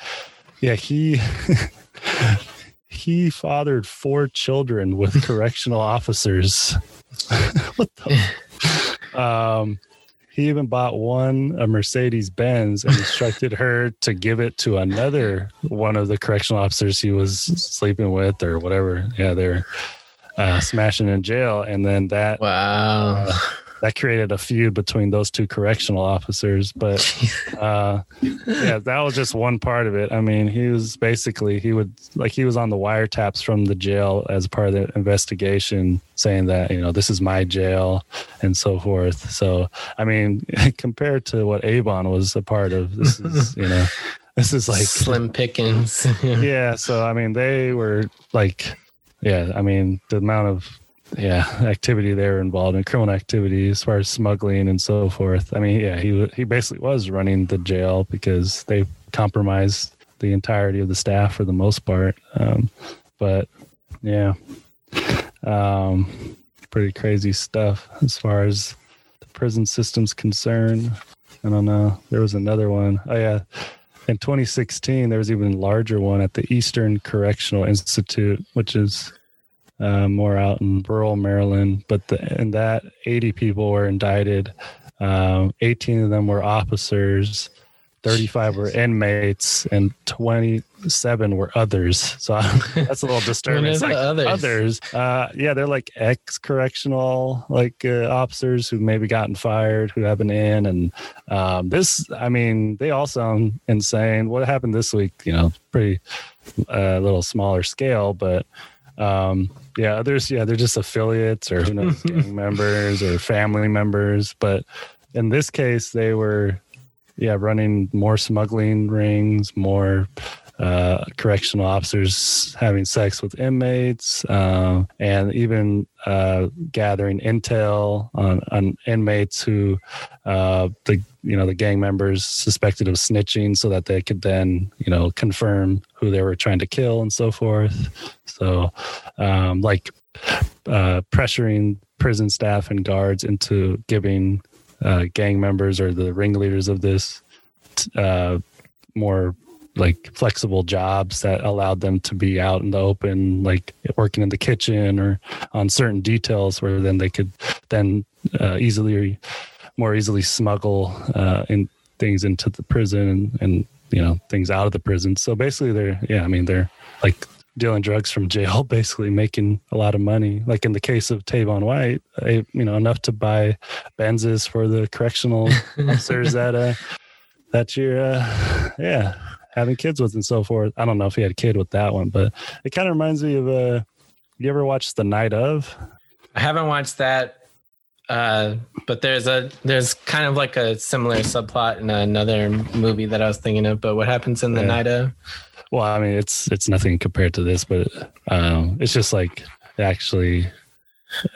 yeah, he he fathered four children with correctional officers. what the? Um, he even bought one a Mercedes Benz and instructed her to give it to another one of the correctional officers he was sleeping with or whatever. Yeah, they're uh, smashing in jail, and then that Wow. That created a feud between those two correctional officers. But uh, yeah, that was just one part of it. I mean, he was basically he would like he was on the wiretaps from the jail as part of the investigation, saying that you know this is my jail and so forth. So I mean, compared to what Avon was a part of, this is you know this is like slim pickings. yeah so i mean they were like yeah i mean the amount of yeah activity they were involved in criminal activity as far as smuggling and so forth. I mean yeah he he basically was running the jail because they compromised the entirety of the staff for the most part. Um, but yeah um, pretty crazy stuff as far as the prison system's concerned. I don't know. There was another one. Oh yeah. In 2016 there was even larger one at the eastern correctional institute which is uh, more out in rural maryland but the, in that 80 people were indicted um, 18 of them were officers 35 were inmates and 27 were others. So that's a little disturbing. It's like others? others. Uh, yeah they're like ex correctional like uh, officers who maybe gotten fired who have been in and um, this i mean they all sound insane. What happened this week? You know pretty a little smaller scale but um, yeah others yeah they're just affiliates or who knows gang members or family members. But in this case they were yeah running more smuggling rings more uh, correctional officers having sex with inmates um, and even uh, gathering intel on, on inmates who uh, the you know the gang members suspected of snitching so that they could then you know confirm who they were trying to kill and so forth. So um, like uh, pressuring prison staff and guards into giving uh, gang members or the ringleaders of this uh, more like flexible jobs that allowed them to be out in the open, like working in the kitchen or on certain details, where then they could then uh, easily, more easily smuggle uh, in things into the prison and, and you know things out of the prison. So basically, they're yeah, I mean they're like dealing drugs from jail, basically making a lot of money. Like in the case of Tavon White, you know enough to buy Benzes for the correctional officers that uh that you're uh yeah having kids with and so forth. I don't know if he had a kid with that one, but it kind of reminds me of uh you ever watched The Night of? I haven't watched that, uh, but there's a there's kind of like a similar subplot in another movie that I was thinking of. But what happens in the Yeah. night of? Well, I mean it's it's nothing compared to this, but um it's just like actually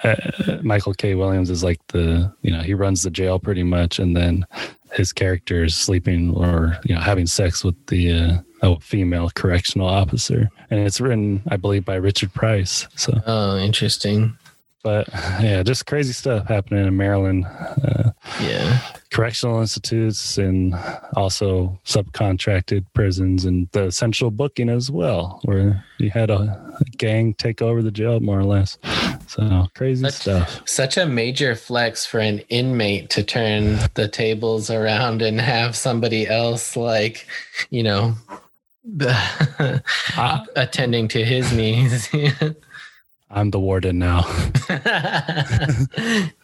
uh, Michael K. Williams is like the you know he runs the jail pretty much, and then his character is sleeping or you know having sex with the uh, a female correctional officer, and it's written, I believe, by Richard Price. So, Oh, interesting. But yeah, just crazy stuff happening in Maryland. Uh, Yeah. correctional institutes and also subcontracted prisons and the central booking as well, where you had a gang take over the jail more or less. So crazy That's- stuff. Such a major flex for an inmate to turn the tables around and have somebody else, like, you know, attending to his needs. I'm the warden now.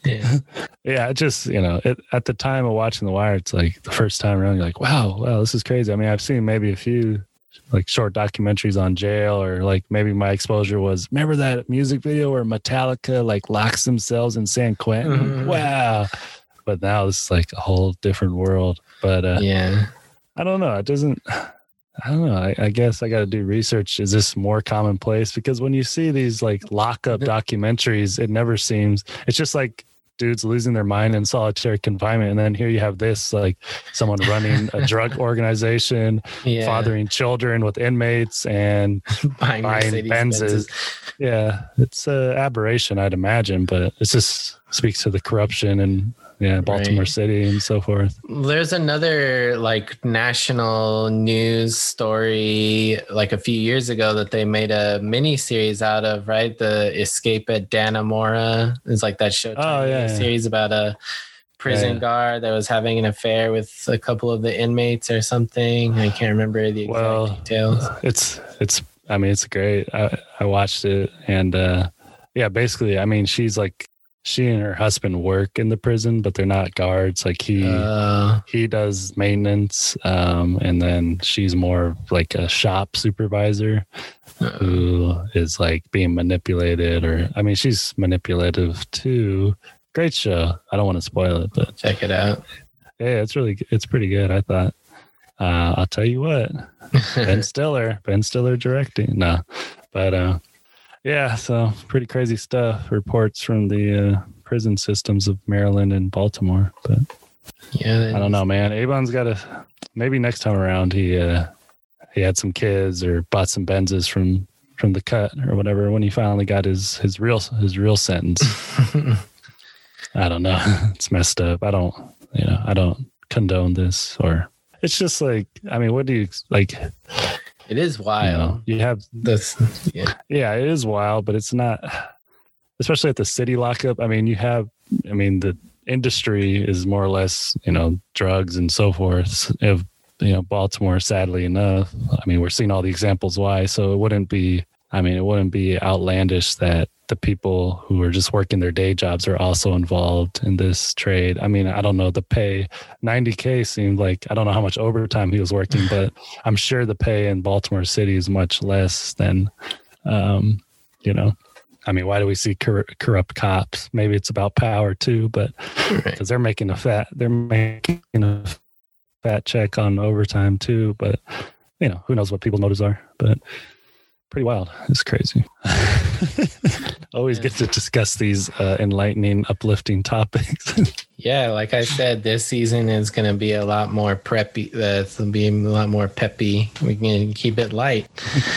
yeah. yeah, just you know, it, at the time of watching The Wire, it's like the first time around, you're like, wow, wow, this is crazy. I mean, I've seen maybe a few like short documentaries on jail, or like maybe my exposure was remember that music video where Metallica like locks themselves in San Quentin? Mhm. Wow. But now this is like a whole different world. But uh, Yeah. I don't know. It doesn't. I don't know. I, I guess I got to do research. Is this more commonplace? Because when you see these like lockup documentaries, it never seems. It's just like dudes losing their mind in solitary confinement, and then here you have this like someone running a drug organization, Yeah. fathering children with inmates, and buying, buying Benzes. Yeah, it's a aberration, I'd imagine. But it's just speaks to the corruption and yeah, Baltimore Right. City and so forth. There's another like national news story like a few years ago that they made a mini series out of, right? The Escape at Dannemora is like that Showtime Oh, yeah, yeah. series about a prison Yeah. guard that was having an affair with a couple of the inmates or something. I can't remember the exact Well, details. it's it's i mean it's great i i watched it and uh yeah basically i mean she's like she and her husband work in the prison but they're not guards. Like he Uh, he does maintenance um and then she's more like a shop supervisor who is like being manipulated or i mean she's manipulative too. Great show. I don't want to spoil it but check it out. yeah it's really it's pretty good i thought. Uh i'll tell you what. Ben Stiller, Ben Stiller directing. No, but uh, yeah, so pretty crazy stuff. Reports from the uh, prison systems of Maryland and Baltimore. But yeah, I don't know, man. Avon's got to maybe next time around he uh, he had some kids or bought some Benzes from from the cut or whatever when he finally got his his real his real sentence. I don't know. It's messed up. I don't you know I don't condone this or. It's just like I mean, what do you like? It is you wild. know, you have This, yeah, yeah it is wild but it's not especially at the city lockup i mean you have i mean the industry is more or less you know drugs and so forth if you know baltimore sadly enough i mean we're seeing all the examples why so it wouldn't be i mean it wouldn't be outlandish that the people who are just working their day jobs are also involved in this trade i mean i don't know the pay 90k seemed like i don't know how much overtime he was working but i'm sure the pay in baltimore city is much less than um, you know, I mean, why do we see cor- corrupt cops? Maybe it's about power too, but right. because they're making a fat, they're making a fat check on overtime too. But you know, who knows what people's motives are? But pretty wild. It's crazy. Always get to discuss these uh, enlightening, uplifting topics. Yeah, like I said, this season is going to be a lot more preppy. Uh, it's going to be a lot more peppy. We can keep it light.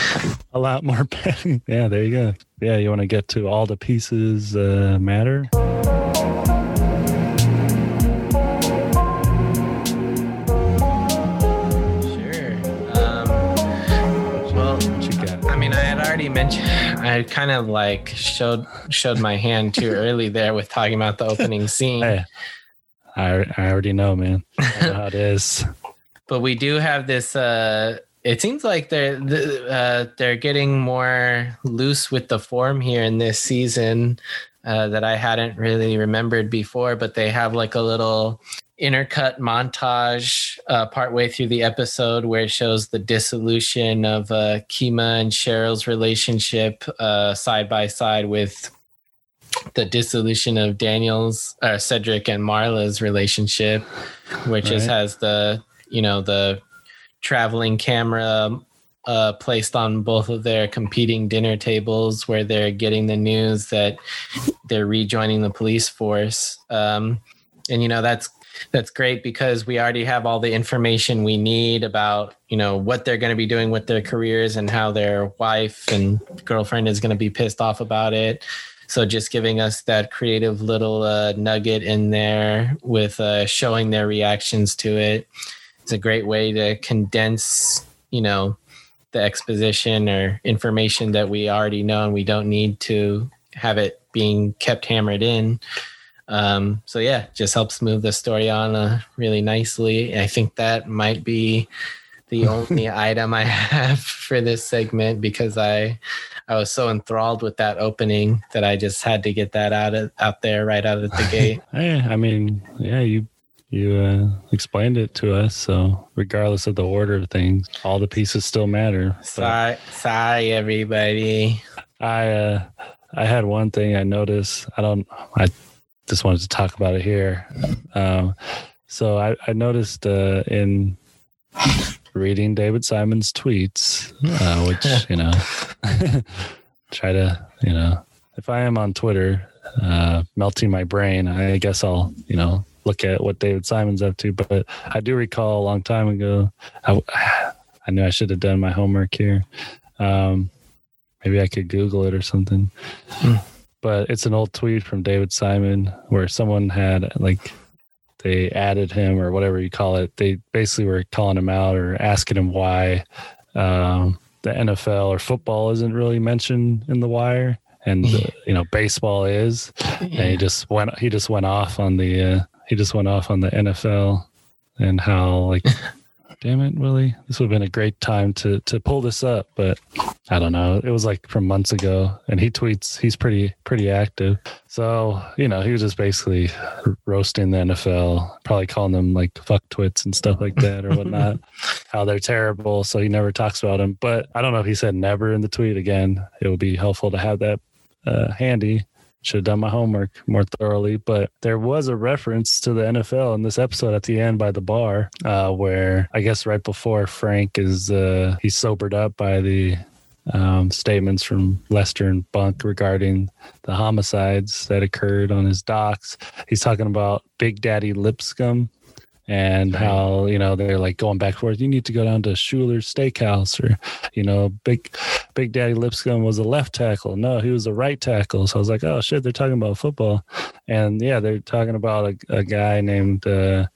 a lot more. peppy. yeah, there you go. Yeah, you want to get to all the pieces uh, matter. Mentioned. I kind of like showed showed my hand too early there with talking about the opening scene. Hey, I I already know, man. I know how it is. but we do have this uh it seems like they're uh, they're getting more loose with the form here in this season uh, that I hadn't really remembered before. But they have like a little intercut montage uh, partway through the episode where it shows the dissolution of uh, Kima and Sheryl's relationship uh, side by side with the dissolution of Daniels', uh, Cedric and Marla's relationship, which Right. has the you know the traveling camera uh, placed on both of their competing dinner tables where they're getting the news that they're rejoining the police force. Um, and you know that's that's great because we already have all the information we need about you know what they're going to be doing with their careers and how their wife and girlfriend is going to be pissed off about it. So just giving us that creative little uh, nugget in there with uh, showing their reactions to it. It's a great way to condense you know the exposition or information that we already know and we don't need to have it being kept hammered in um, so yeah, just helps move the story on uh, really nicely. I think that might be the only item I have for this segment because I I was so enthralled with that opening that I just had to get that out of, out there right out of the gate. yeah, I mean, yeah, you you uh, explained it to us. So regardless of the order of things, all the pieces still matter. Sorry, sorry, everybody. I uh, I had one thing I noticed. I don't. I just wanted to talk about it here. Um, so I, I noticed uh, in reading David Simon's tweets, uh, which you know, try to you know, if I am on Twitter, uh, melting my brain, I guess I'll you know look at what David Simon's up to. But I do recall a long time ago, I, I knew I should have done my homework here. Um, maybe I could Google it or something. Mm but it's an old tweet from David Simon where someone had like they added him or whatever you call it. They basically were calling him out or asking him why um, the NFL or football isn't really mentioned in the wire, and you know baseball is. Yeah. And he just went he just went off on the uh, he just went off on the NFL and how like damn it, Willie, this would have been a great time to to pull this up, but I don't know. It was like from months ago, and he tweets. He's pretty pretty active, so you know he was just basically roasting the NFL, probably calling them like fuck twits and stuff like that or whatnot. how they're terrible, so he never talks about them. But I don't know if he said never in the tweet. Again, it would be helpful to have that uh, handy should have done my homework more thoroughly. But there was a reference to the NFL in this episode at the end by the bar, uh, where I guess right before Frank is uh, he's sobered up by the um, statements from Lester and Bunk regarding the homicides that occurred on his docks. He's talking about Big Daddy Lipscomb and how you know they're like going back and forth. You need to go down to Schuler's Steakhouse, or you know, Big Big Daddy Lipscomb was a left tackle. No, he was a right tackle. So I was like, oh shit, they're talking about football, and yeah, they're talking about a, a guy named uh,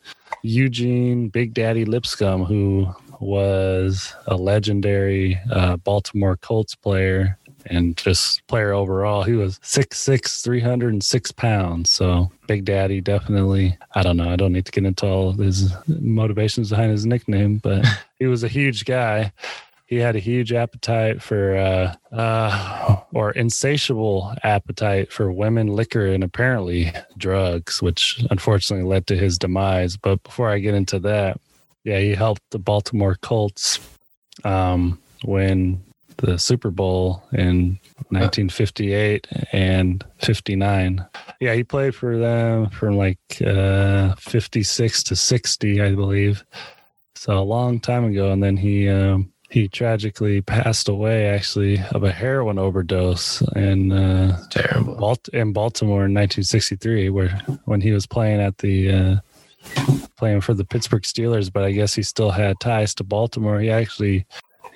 Eugene Big Daddy Lipscomb who was a legendary uh, Baltimore Colts player and just player overall. He was 6'6, 306 pounds. So Big Daddy definitely, I don't know. I don't need to get into all his motivations behind his nickname, but he was a huge guy. He had a huge appetite for, uh, uh, or insatiable appetite for women, liquor, and apparently drugs, which unfortunately led to his demise. But before I get into that, yeah, he helped the Baltimore Colts um, win the Super Bowl in 1958 and 59. Yeah, he played for them from like uh, 56 to 60, I believe. So a long time ago, and then he um, he tragically passed away actually of a heroin overdose in uh, terrible Balt- in Baltimore in 1963, where when he was playing at the uh, playing for the Pittsburgh Steelers, but I guess he still had ties to Baltimore. He actually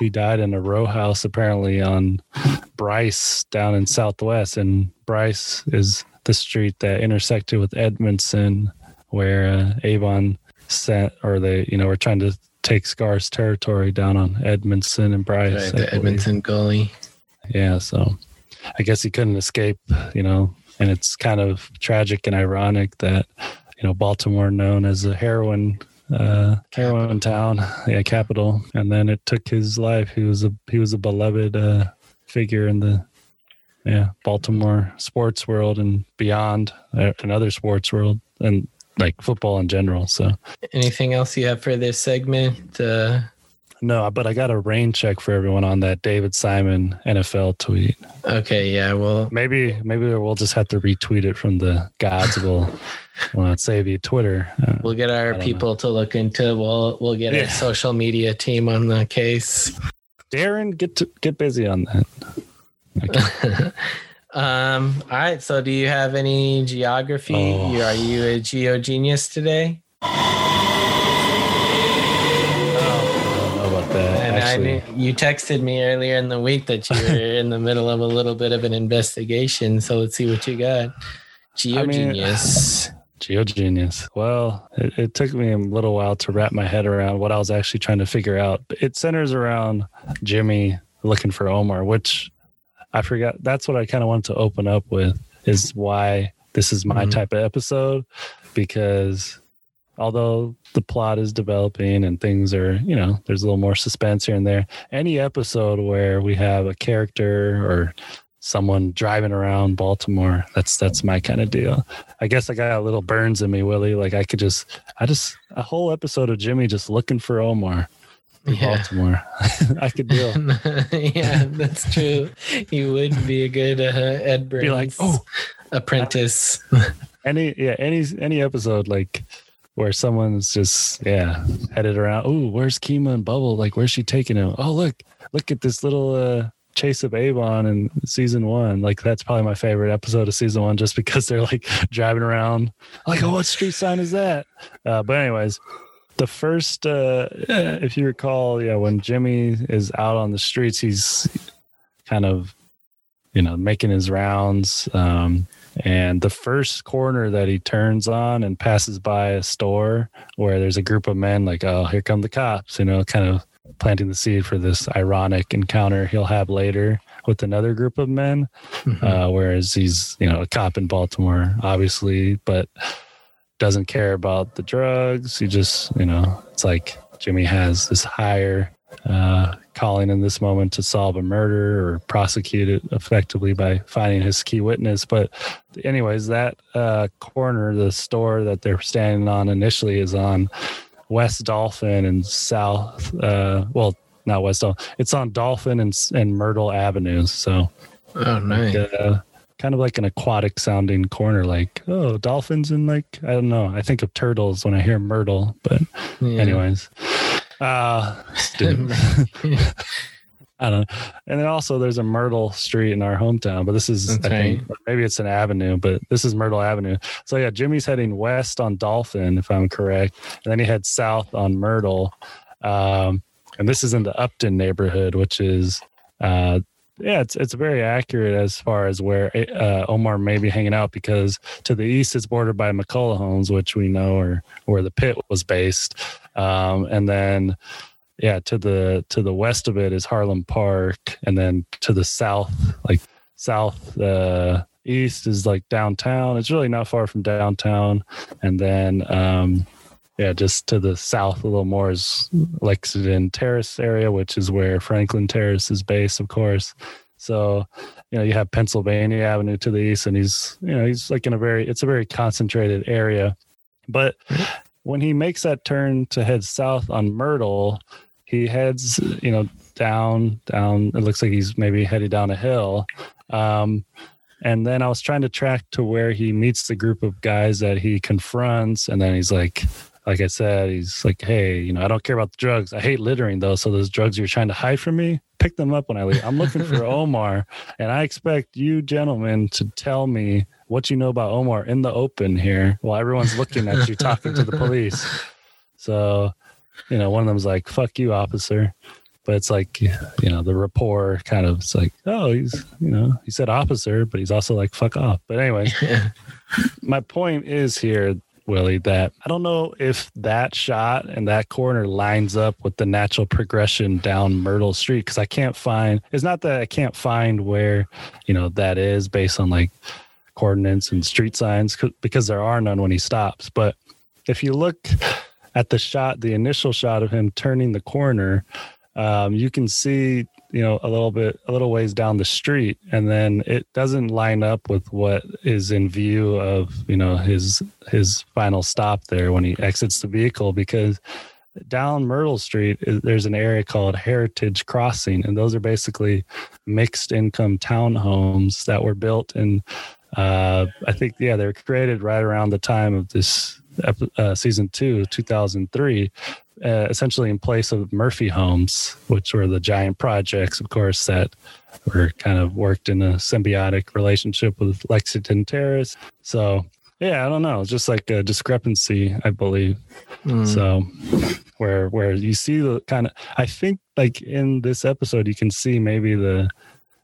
he died in a row house apparently on Bryce down in Southwest, and Bryce is the street that intersected with Edmondson, where uh, Avon sent, or they, you know, were trying to take Scar's territory down on Edmondson and Bryce. Right, the Edmondson Gully. Yeah, so I guess he couldn't escape, you know, and it's kind of tragic and ironic that you know Baltimore, known as a heroin uh, heroin town, yeah, capital, and then it took his life. He was a he was a beloved uh, figure in the yeah Baltimore sports world and beyond, uh, another sports world, and like football in general. So, anything else you have for this segment? Uh... No, but I got a rain check for everyone on that David Simon NFL tweet. Okay, yeah, well, maybe maybe we'll just have to retweet it from the gods. Will well, not say via Twitter. Uh, we'll get our people know. to look into. We'll we'll get yeah. a social media team on the case. Darren, get to get busy on that. Um. All right. So, do you have any geography? Oh. Are you a geo genius today? I knew, you texted me earlier in the week that you were in the middle of a little bit of an investigation. So let's see what you got. GeoGenius. I mean, GeoGenius. Well, it, it, took me a little while to wrap my head around what I was actually trying to figure out. It centers around Jimmy looking for Omar, which I forgot. That's what I kind of wanted to open up with is why this is my mm-hmm. type of episode because although the plot is developing and things are, you know, there's a little more suspense here and there. Any episode where we have a character or someone driving around Baltimore, that's that's my kind of deal. I guess I got a little burns in me, Willie. Like I could just, I just a whole episode of Jimmy just looking for Omar. Yeah. Baltimore. I could deal. yeah, that's true. You would be a good uh, Ed Burns be like, oh, apprentice. any yeah, any any episode like where someone's just yeah headed around. Oh, where's Kima and Bubble? Like, where's she taking him? Oh, look, look at this little uh, chase of Avon in season one. Like, that's probably my favorite episode of season one, just because they're like driving around. Like, oh, what street sign is that? Uh, but anyways, the first, uh, if you recall, yeah, when Jimmy is out on the streets, he's kind of you know making his rounds. Um, and the first corner that he turns on and passes by a store where there's a group of men, like, oh, here come the cops, you know, kind of planting the seed for this ironic encounter he'll have later with another group of men. Mm-hmm. Uh, whereas he's, you know, a cop in Baltimore, obviously, but doesn't care about the drugs. He just, you know, it's like Jimmy has this higher uh, calling in this moment to solve a murder or prosecute it effectively by finding his key witness. But, anyways, that uh, corner, the store that they're standing on initially, is on West Dolphin and South. Uh, well, not West Dolphin. It's on Dolphin and, and Myrtle Avenues. So, oh, nice. Like, uh, kind of like an aquatic sounding corner, like oh dolphins and like I don't know. I think of turtles when I hear Myrtle, but yeah. anyways, uh, I don't know. And then also there's a Myrtle Street in our hometown, but this is That's I think maybe it's an avenue, but this is Myrtle Avenue. So yeah, Jimmy's heading west on Dolphin, if I'm correct, and then he heads south on Myrtle. Um, and this is in the Upton neighborhood, which is uh, yeah, it's it's very accurate as far as where uh, Omar may be hanging out because to the east it's bordered by McCulloh homes, which we know are where the pit was based, um, and then yeah, to the to the west of it is Harlem Park, and then to the south, like south uh, east is like downtown. It's really not far from downtown, and then um, yeah, just to the south a little more is Lexington Terrace area, which is where Franklin Terrace is based, of course. So, you know, you have Pennsylvania Avenue to the east, and he's, you know, he's like in a very, it's a very concentrated area. But when he makes that turn to head south on Myrtle, he heads, you know, down, down. It looks like he's maybe headed down a hill. Um, and then I was trying to track to where he meets the group of guys that he confronts, and then he's like, like I said, he's like, hey, you know, I don't care about the drugs. I hate littering though. So those drugs you're trying to hide from me, pick them up when I leave. I'm looking for Omar, and I expect you gentlemen to tell me what you know about Omar in the open here while everyone's looking at you talking to the police. So, you know, one of them's like, fuck you, officer. But it's like, you know, the rapport kind of, it's like, oh, he's, you know, he said officer, but he's also like, fuck off. But anyway, my point is here Willie, that I don't know if that shot and that corner lines up with the natural progression down Myrtle Street because I can't find. It's not that I can't find where you know that is based on like coordinates and street signs because there are none when he stops. But if you look at the shot, the initial shot of him turning the corner, um, you can see you know a little bit a little ways down the street. And then it doesn't line up with what is in view of you know his his final stop there when he exits the vehicle because down Myrtle Street there's an area called Heritage Crossing. And those are basically mixed income townhomes that were built in uh, I think yeah they were created right around the time of this uh, season two 2003 uh, essentially in place of Murphy homes, which were the giant projects, of course, that were kind of worked in a symbiotic relationship with Lexington Terrace. So yeah, I don't know. It's just like a discrepancy, I believe. Mm. So where where you see the kind of I think like in this episode you can see maybe the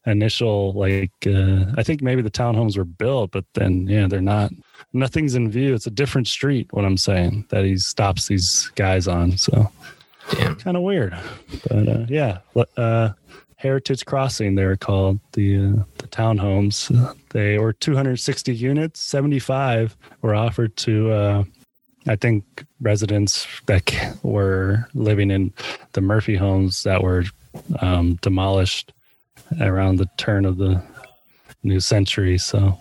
initial like uh, I think maybe the townhomes were built, but then yeah, they're not. Nothing's in view. It's a different street. What I'm saying that he stops these guys on. So kind of weird, but uh, yeah. Uh, Heritage Crossing, they're called the uh, the townhomes. They were 260 units. 75 were offered to, uh, I think, residents that were living in the Murphy homes that were um, demolished around the turn of the new century. So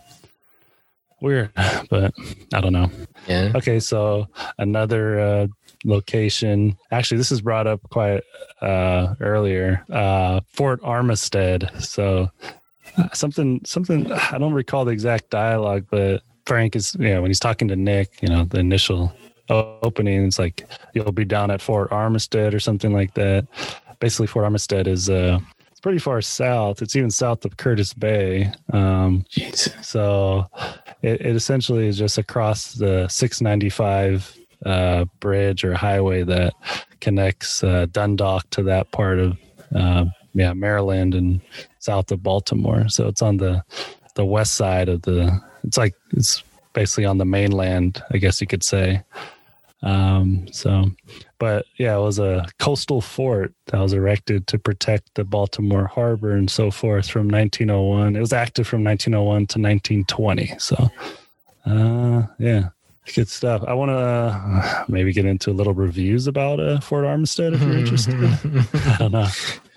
weird, but I don't know. Yeah. Okay, so another uh, location. Actually, this is brought up quite uh, earlier. Uh, Fort Armistead. So uh, something, something. I don't recall the exact dialogue, but Frank is, you know, when he's talking to Nick, you know, the initial opening, it's like you'll be down at Fort Armistead or something like that. Basically, Fort Armistead is uh, it's pretty far south. It's even south of Curtis Bay. Um, so it, it essentially is just across the 695 uh, bridge or highway that connects uh, Dundalk to that part of uh, yeah Maryland and south of Baltimore. So it's on the the west side of the. It's like it's basically on the mainland, I guess you could say. Um, so, but yeah, it was a coastal fort that was erected to protect the Baltimore harbor and so forth from 1901. It was active from 1901 to 1920. So, uh, yeah, good stuff. I want to uh, maybe get into a little reviews about uh, Fort Armistead if you're interested. I don't know.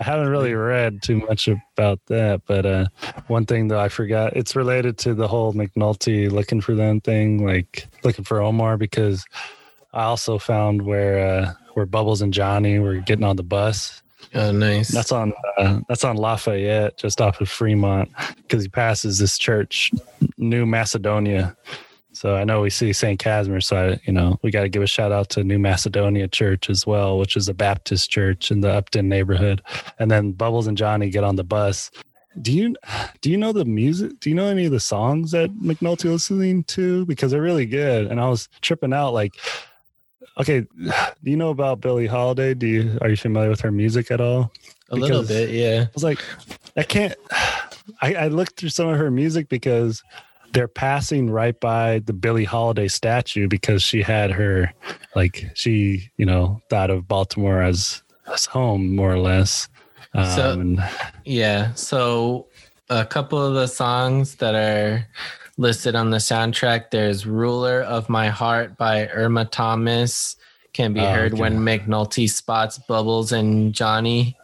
I haven't really read too much about that, but uh, one thing that I forgot, it's related to the whole McNulty looking for them thing, like looking for Omar, because I also found where uh, where Bubbles and Johnny were getting on the bus. Oh, nice. That's on uh, that's on Lafayette, just off of Fremont, because he passes this church, New Macedonia. So I know we see St. Casimir, so I, you know we got to give a shout out to New Macedonia Church as well, which is a Baptist church in the Upton neighborhood. And then Bubbles and Johnny get on the bus. Do you do you know the music? Do you know any of the songs that McNulty listening to? Because they're really good. And I was tripping out, like Okay, do you know about Billie Holiday? Do you are you familiar with her music at all? A because little bit, yeah. I was like, I can't. I, I looked through some of her music because they're passing right by the Billie Holiday statue because she had her, like she, you know, thought of Baltimore as as home more or less. Um, so yeah, so a couple of the songs that are listed on the soundtrack. There's Ruler of My Heart by Irma Thomas. Can be oh, heard okay. when McNulty spots Bubbles and Johnny.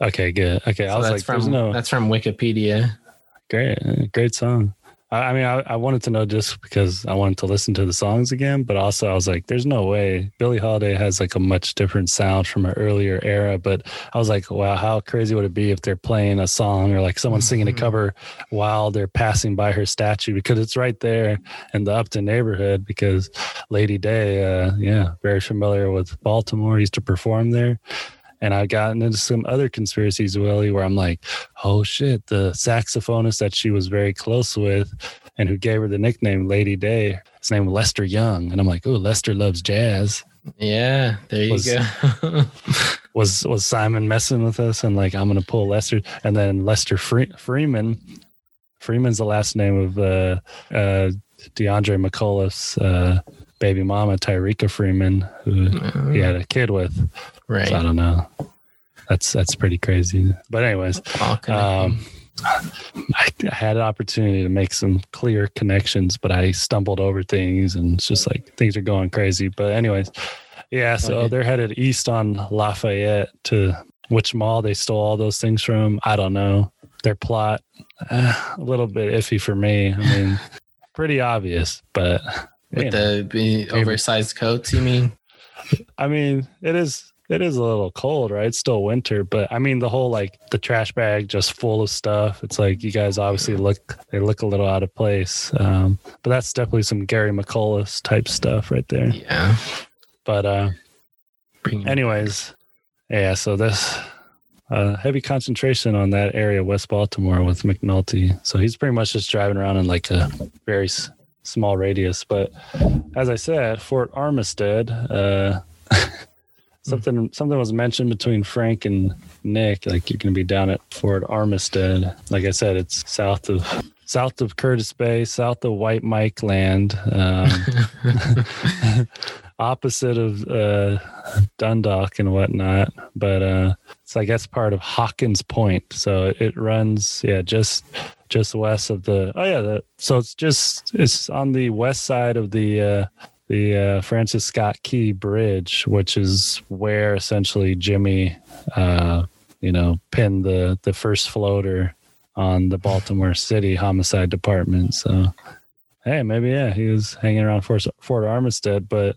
Okay, good. Okay, so I was that's like, from, no... that's from Wikipedia. Great, great song. I, mean, I, I, wanted to know just because I wanted to listen to the songs again, but also I was like, there's no way Billie Holiday has like a much different sound from an earlier era. But I was like, wow, how crazy would it be if they're playing a song or like someone singing a mm-hmm. cover while they're passing by her statue because it's right there in the Upton neighborhood. Because Lady Day, uh, yeah, very familiar with Baltimore, used to perform there. And I've gotten into some other conspiracies, Willie, where I'm like, oh shit, the saxophonist that she was very close with and who gave her the nickname Lady Day, his name was Lester Young. And I'm like, oh, Lester loves jazz. Yeah, there you was, go. was was Simon messing with us and like I'm gonna pull Lester and then Lester Fre- Freeman. Freeman's the last name of uh, uh, DeAndre McCullough's uh, baby mama, Tyreka Freeman, who he had a kid with. Right. So I don't know. That's that's pretty crazy. But anyways, um, I, I, had an opportunity to make some clear connections, but I stumbled over things, and it's just like things are going crazy. But anyways, yeah. So okay. they're headed east on Lafayette to which mall they stole all those things from. I don't know. Their plot uh, a little bit iffy for me. I mean, pretty obvious, but with know, the oversized coats. You mean? I mean, it is it is a little cold, right? It's still winter, but I mean the whole like the trash bag just full of stuff. It's like you guys obviously look they look a little out of place. Um, but that's definitely some Gary McCullough type stuff right there. Yeah. But uh anyways, yeah, so this uh, heavy concentration on that area, West Baltimore, with McNulty. So he's pretty much just driving around in like a very small radius. But as I said, Fort Armistead, uh, something something was mentioned between Frank and Nick. Like you're going to be down at Fort Armistead. Like I said, it's south of south of Curtis Bay, south of White Mike Land, um, opposite of uh, Dundalk and whatnot. But uh, it's I guess part of Hawkins Point. So it runs, yeah, just just west of the. Oh yeah, the, so it's just it's on the west side of the. Uh, the uh, Francis Scott Key Bridge, which is where essentially Jimmy, uh, you know, pinned the the first floater on the Baltimore City Homicide Department. So, hey, maybe yeah, he was hanging around Fort, Fort Armistead, but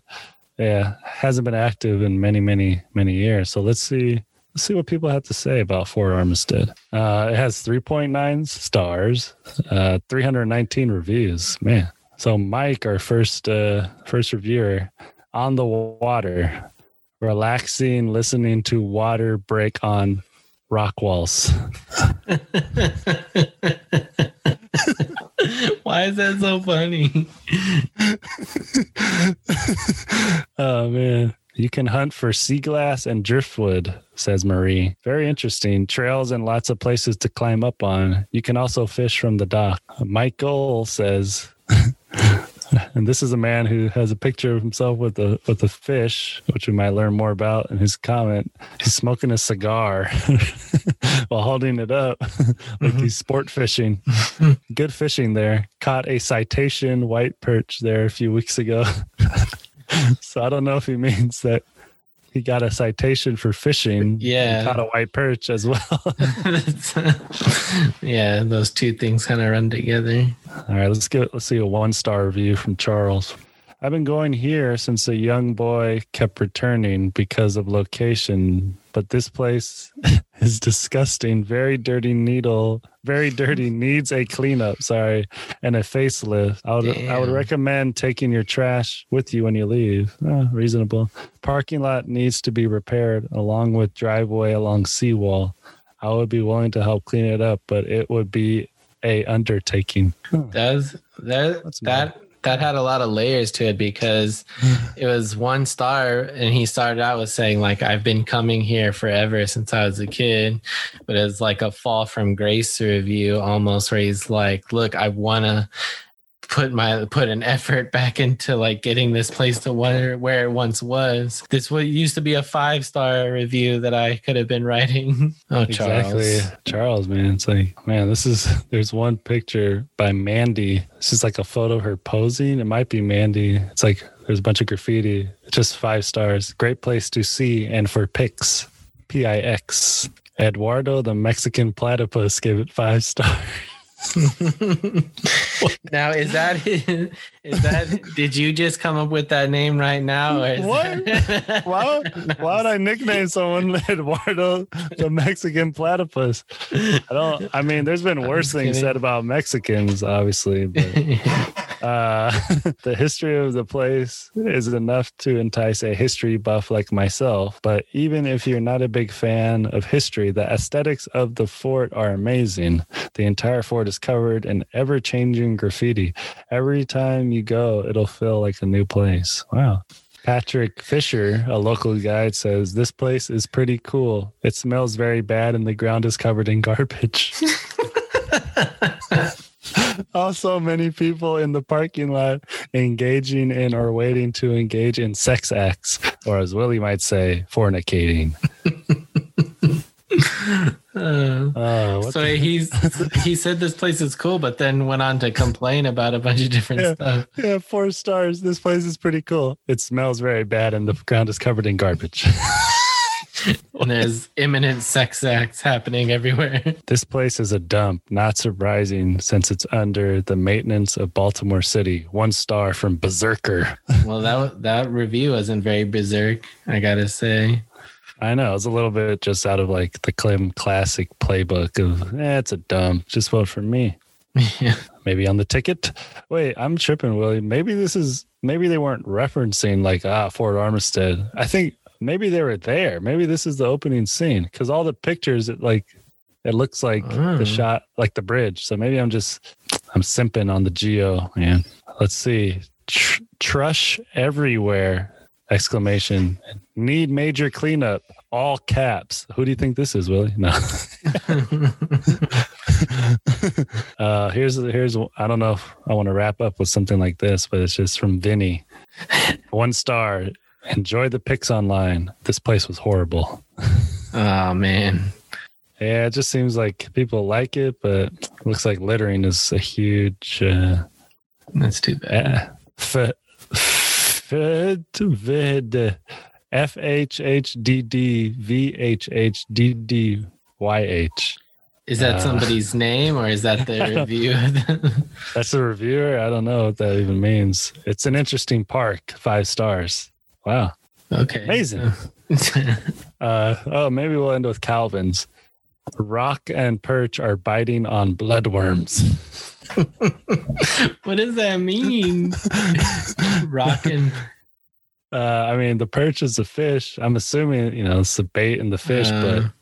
yeah, hasn't been active in many, many, many years. So let's see. Let's see what people have to say about Fort Armistead. Uh, it has 3.9 stars, uh, 319 reviews. Man, so Mike, our first uh, first reviewer, on the water, relaxing, listening to water break on rock walls. Why is that so funny? oh man. You can hunt for sea glass and driftwood, says Marie. Very interesting. Trails and lots of places to climb up on. You can also fish from the dock. Michael says and this is a man who has a picture of himself with a with a fish, which we might learn more about in his comment. He's smoking a cigar while holding it up, like mm-hmm. he's sport fishing. Good fishing there. Caught a citation white perch there a few weeks ago. so I don't know if he means that he got a citation for fishing. Yeah, caught a white perch as well. yeah, those two things kind of run together. All right, let's get let's see a one star review from Charles. I've been going here since a young boy kept returning because of location, but this place is disgusting. Very dirty needle, very dirty, needs a cleanup, sorry, and a facelift. I would Damn. I would recommend taking your trash with you when you leave. Oh, reasonable. Parking lot needs to be repaired along with driveway along seawall. I would be willing to help clean it up, but it would be a undertaking. Does that That's that that had a lot of layers to it because it was one star and he started out with saying like I've been coming here forever since I was a kid but it's like a fall from grace review almost where he's like look I want to put my put an effort back into like getting this place to where where it once was. This what used to be a five star review that I could have been writing. Oh, exactly, Charles. Charles, man, it's like man, this is there's one picture by Mandy. This is like a photo of her posing. It might be Mandy. It's like there's a bunch of graffiti. Just five stars. Great place to see and for pics. P I X. Eduardo the Mexican platypus gave it five stars. now is that is that did you just come up with that name right now? What? that, why, why would i nickname someone eduardo the mexican platypus? I don't i mean there's been worse things said about mexicans obviously but uh, the history of the place is enough to entice a history buff like myself but even if you're not a big fan of history the aesthetics of the fort are amazing. The entire fort is covered in ever changing graffiti. Every time you go, it'll feel like a new place. Wow. Patrick Fisher, a local guide, says this place is pretty cool. It smells very bad and the ground is covered in garbage. also, many people in the parking lot engaging in or waiting to engage in sex acts, or as Willie might say, fornicating. Uh, uh, so the- he's he said this place is cool, but then went on to complain about a bunch of different yeah, stuff. Yeah, four stars. This place is pretty cool. It smells very bad, and the ground is covered in garbage. and there's imminent sex acts happening everywhere. This place is a dump. Not surprising since it's under the maintenance of Baltimore City. One star from Berserker. well, that that review wasn't very berserk, I gotta say. I know it's a little bit just out of like the Clem classic playbook of eh, it's a dumb, Just vote for me. Yeah. Maybe on the ticket. Wait, I'm tripping, Willie. Maybe this is maybe they weren't referencing like ah Fort Armistead. I think maybe they were there. Maybe this is the opening scene because all the pictures it like it looks like the oh. shot like the bridge. So maybe I'm just I'm simping on the geo, man. let's see. Tr- trush everywhere! Exclamation. Need major cleanup. All caps. Who do you think this is, Willie? No. uh, here's here's I don't know if I want to wrap up with something like this, but it's just from Vinny. One star. Enjoy the pics online. This place was horrible. oh man. Yeah, it just seems like people like it, but it looks like littering is a huge. Uh, That's too bad. Uh, f- vid F H H D D V H H D D Y H. Is that uh, somebody's name or is that the review? that's a reviewer. I don't know what that even means. It's an interesting park. Five stars. Wow. Okay. Amazing. uh, oh, maybe we'll end with Calvin's. Rock and perch are biting on bloodworms. what does that mean? Rock and. Uh, I mean, the perch is a fish. I'm assuming, you know, it's the bait and the fish, uh, but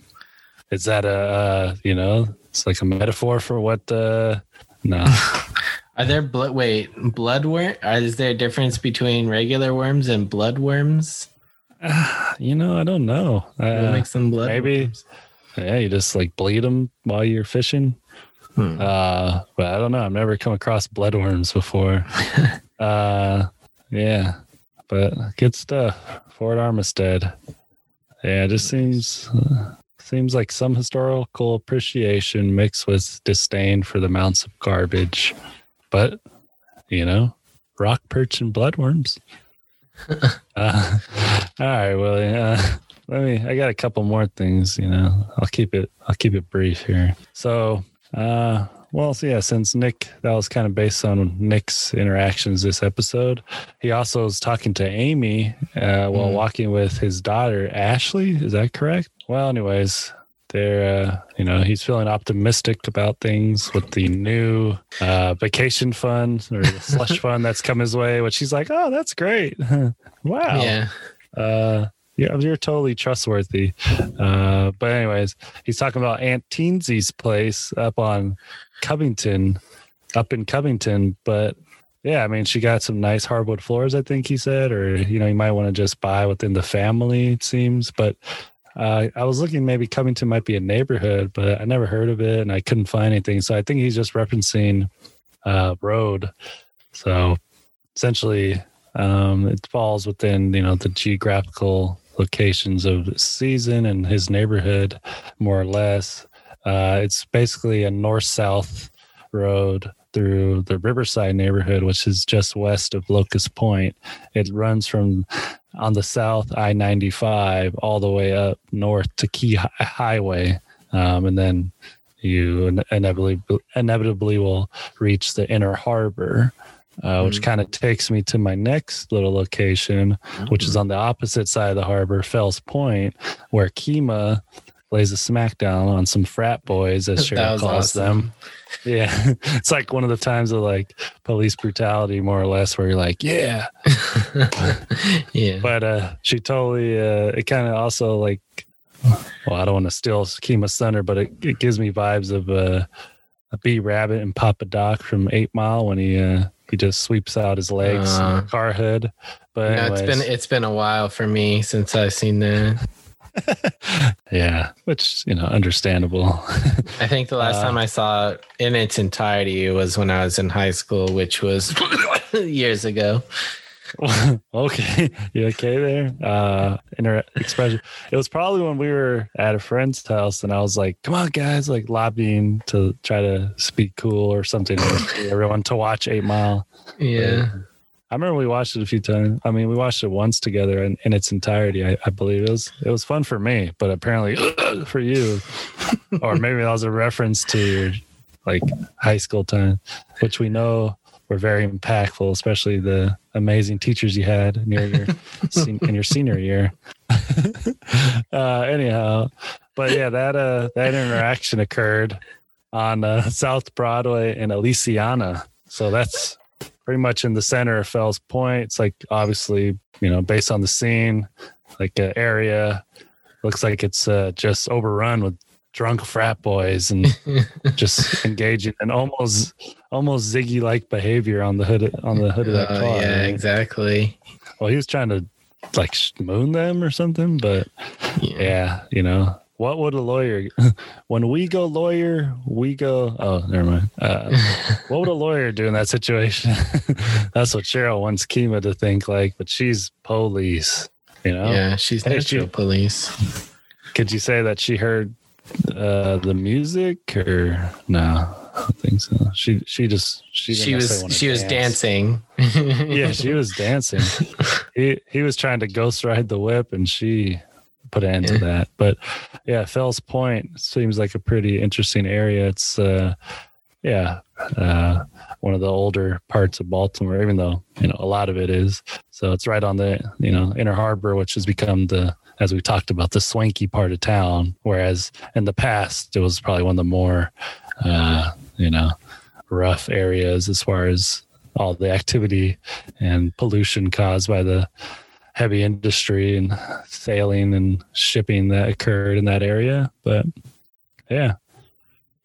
is that a, uh, you know, it's like a metaphor for what? Uh, no. Are there blood? Wait, bloodworm? Is there a difference between regular worms and bloodworms? Uh, you know, I don't know. Uh, what makes them blood? Maybe. Worms? Yeah, you just like bleed them while you're fishing. Hmm. Uh, but I don't know. I've never come across bloodworms before. uh, yeah, but good stuff. Fort Armistead. Yeah, it just seems uh, seems like some historical appreciation mixed with disdain for the mounts of garbage. But you know, rock perch and bloodworms. uh, all right, well, yeah let me i got a couple more things you know. I'll keep it i'll keep it brief here. So uh well so yeah since nick that was kind of based on nick's interactions this episode he also was talking to amy uh, while mm. walking with his daughter ashley is that correct? Well anyways they're uh, you know he's feeling optimistic about things with the new uh, vacation fund or the slush fund that's come his way which he's like oh that's great. Wow. Yeah. Uh yeah, you're totally trustworthy. Uh, but anyways, he's talking about Aunt Teensy's place up on Covington, up in Covington. But yeah, I mean, she got some nice hardwood floors. I think he said, or you know, you might want to just buy within the family. It seems, but. Uh, I was looking maybe Covington might be a neighborhood, but I never heard of it and I couldn't find anything. So I think he's just referencing uh, road. So essentially, um, it falls within you know the geographical locations of the season and his neighborhood, more or less. Uh, it's basically a north south road through the Riverside neighborhood, which is just west of Locust Point. It runs from on the south I 95 all the way up north to Key Highway. Um, and then you inevitably, inevitably will reach the inner harbor uh, which mm. kind of takes me to my next little location, which is on the opposite side of the harbor, Fells Point, where Kima lays a smackdown on some frat boys, as Sheryl calls awesome. them. Yeah, it's like one of the times of like police brutality, more or less, where you're like, yeah, yeah. But uh, she totally. Uh, it kind of also like, well, I don't want to steal Kima's thunder, but it, it gives me vibes of uh, a B Rabbit and Papa Doc from Eight Mile when he uh, he just sweeps out his legs, uh, car hood. But no, it's been it's been a while for me since I've seen that. yeah, which you know, understandable. I think the last uh, time I saw it in its entirety was when I was in high school, which was years ago. okay, you okay there? Uh, inter- expression. It was probably when we were at a friend's house, and I was like, "Come on, guys!" Like lobbying to try to speak cool or something everyone to watch Eight Mile. Yeah. But I remember we watched it a few times. I mean, we watched it once together in, in its entirety. I, I, believe it was it was fun for me, but apparently for you, or maybe that was a reference to your like high school time, which we know were very impactful, especially the amazing teachers you had near your in your senior year. uh, anyhow, but yeah, that uh, that interaction occurred on uh, South Broadway in Aliceanna. So that's pretty much in the center of Fells Point. It's like obviously, you know, based on the scene, like an area looks like it's uh, just overrun with drunk frat boys and just engaging in almost almost Ziggy like behavior on the hood on the hood of that Oh, car. yeah, right? exactly. Well, he was trying to like moon them or something, but Yeah. yeah, you know. What would a lawyer when we go lawyer, we go oh never mind. Uh, what would a lawyer do in that situation? That's what Sheryl wants Kima to think like, but she's police, you know? Yeah, she's Hey, natural she- police. Could you say that she heard uh the music or no? I don't think so. She she just she, She was she was dance. dancing. Yeah, she was dancing. he he was trying to ghost ride the whip and she put an end to that. But yeah, Fells Point seems like a pretty interesting area. It's uh yeah, uh one of the older parts of Baltimore, even though, you know, a lot of it is. So it's right on the, you know, inner harbor, which has become the as we talked about, the swanky part of town. Whereas in the past it was probably one of the more uh, you know, rough areas as far as all the activity and pollution caused by the heavy industry and sailing and shipping that occurred in that area. But yeah.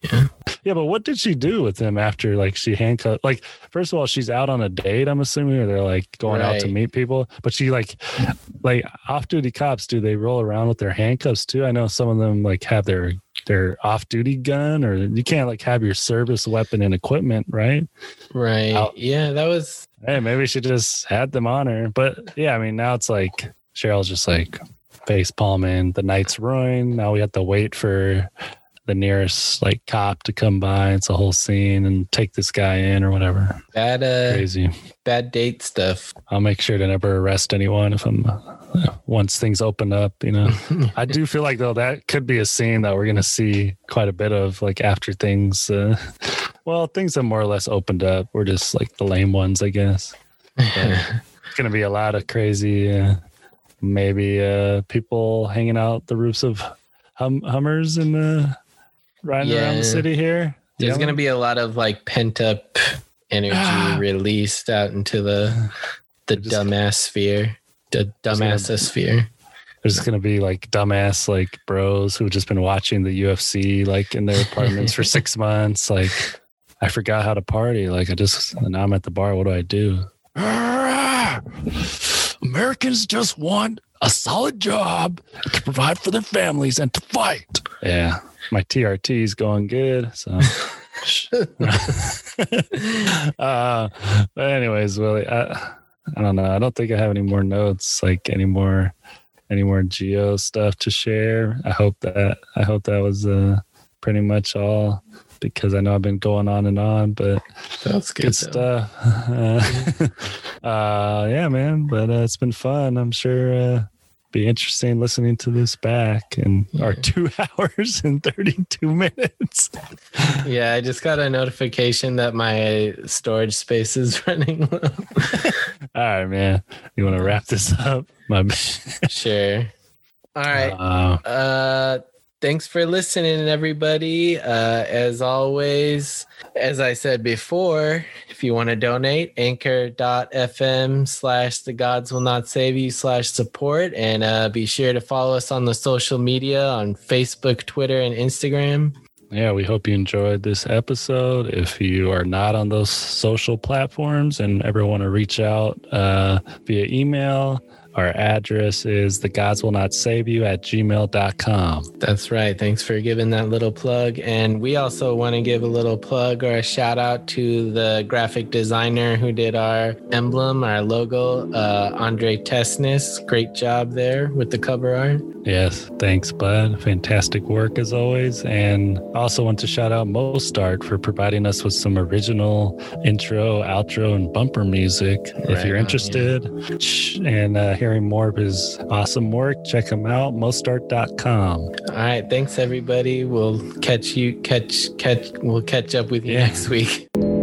Yeah. Yeah, but what did she do with him after like she handcuffed like first of all she's out on a date, I'm assuming, or they're like going out to meet people. But she like like off duty cops, do they roll around with their handcuffs too? I know some of them like have their their off duty gun or you can't like have your service weapon and equipment, right? right. Out. Yeah, that was Hey, maybe she just had them on her. But yeah, I mean, now it's like Sheryl's just like face palming. The night's ruined. Now we have to wait for the nearest like cop to come by. It's a whole scene and take this guy in or whatever. bad uh Crazy. bad date stuff. I'll make sure to never arrest anyone if I'm uh, once things open up. You know, I do feel like though that could be a scene that we're gonna see quite a bit of like after things. Uh, well, things have more or less opened up. We're just like the lame ones, I guess. It's gonna be a lot of crazy, uh, maybe uh, people hanging out the roofs of hum- Hummers and uh, riding around the city here. There's Yelling. gonna be a lot of like pent up energy released out into the the Just- dumbass sphere. The Just dumbass sphere. There's just gonna be like dumbass like bros who've just been watching the UFC like in their apartments for six months. Like, I forgot how to party. Like, I just now I'm at the bar. What do I do? Americans just want a solid job to provide for their families and to fight. Yeah, my TRT is going good. So. uh, but anyways, Willie, I, I don't know. I don't think I have any more notes, like any more, any more geo stuff to share. I hope that I hope that was uh, pretty much all because I know I've been going on and on, but That's good, good stuff. Uh, uh, yeah, man. But uh, it's been fun. I'm sure. Be interesting listening to this back in our two hours and 32 minutes. Yeah, I just got a notification that my storage space is running low. All right, man. You want to wrap this up? My bad. sure. All right. Uh, Uh thanks for listening everybody. Uh as always, as I said before, if you want to donate, anchor.fm slash the gods will not save you slash support. And uh be sure to follow us on the social media on Facebook, Twitter, and Instagram. yeah, we hope you enjoyed this episode. If you are not on those social platforms and ever want to reach out uh, via email, our address is the gods will not save you at gmail.com. That's right. Thanks for giving that little plug. And we also want to give a little plug or a shout out to the graphic designer who did our emblem, our logo, uh, Andre Tesnis. Great job there with the cover art. Yes, thanks, bud. Fantastic work as always. And I also want to shout out Mostart for providing us with some original intro, outro, and bumper music. if you're on, interested sh- and uh, hearing more of his awesome work, check him out, mostart.com. All right. Thanks, everybody. We'll catch you, catch, catch, we'll catch up with you Yeah. next week.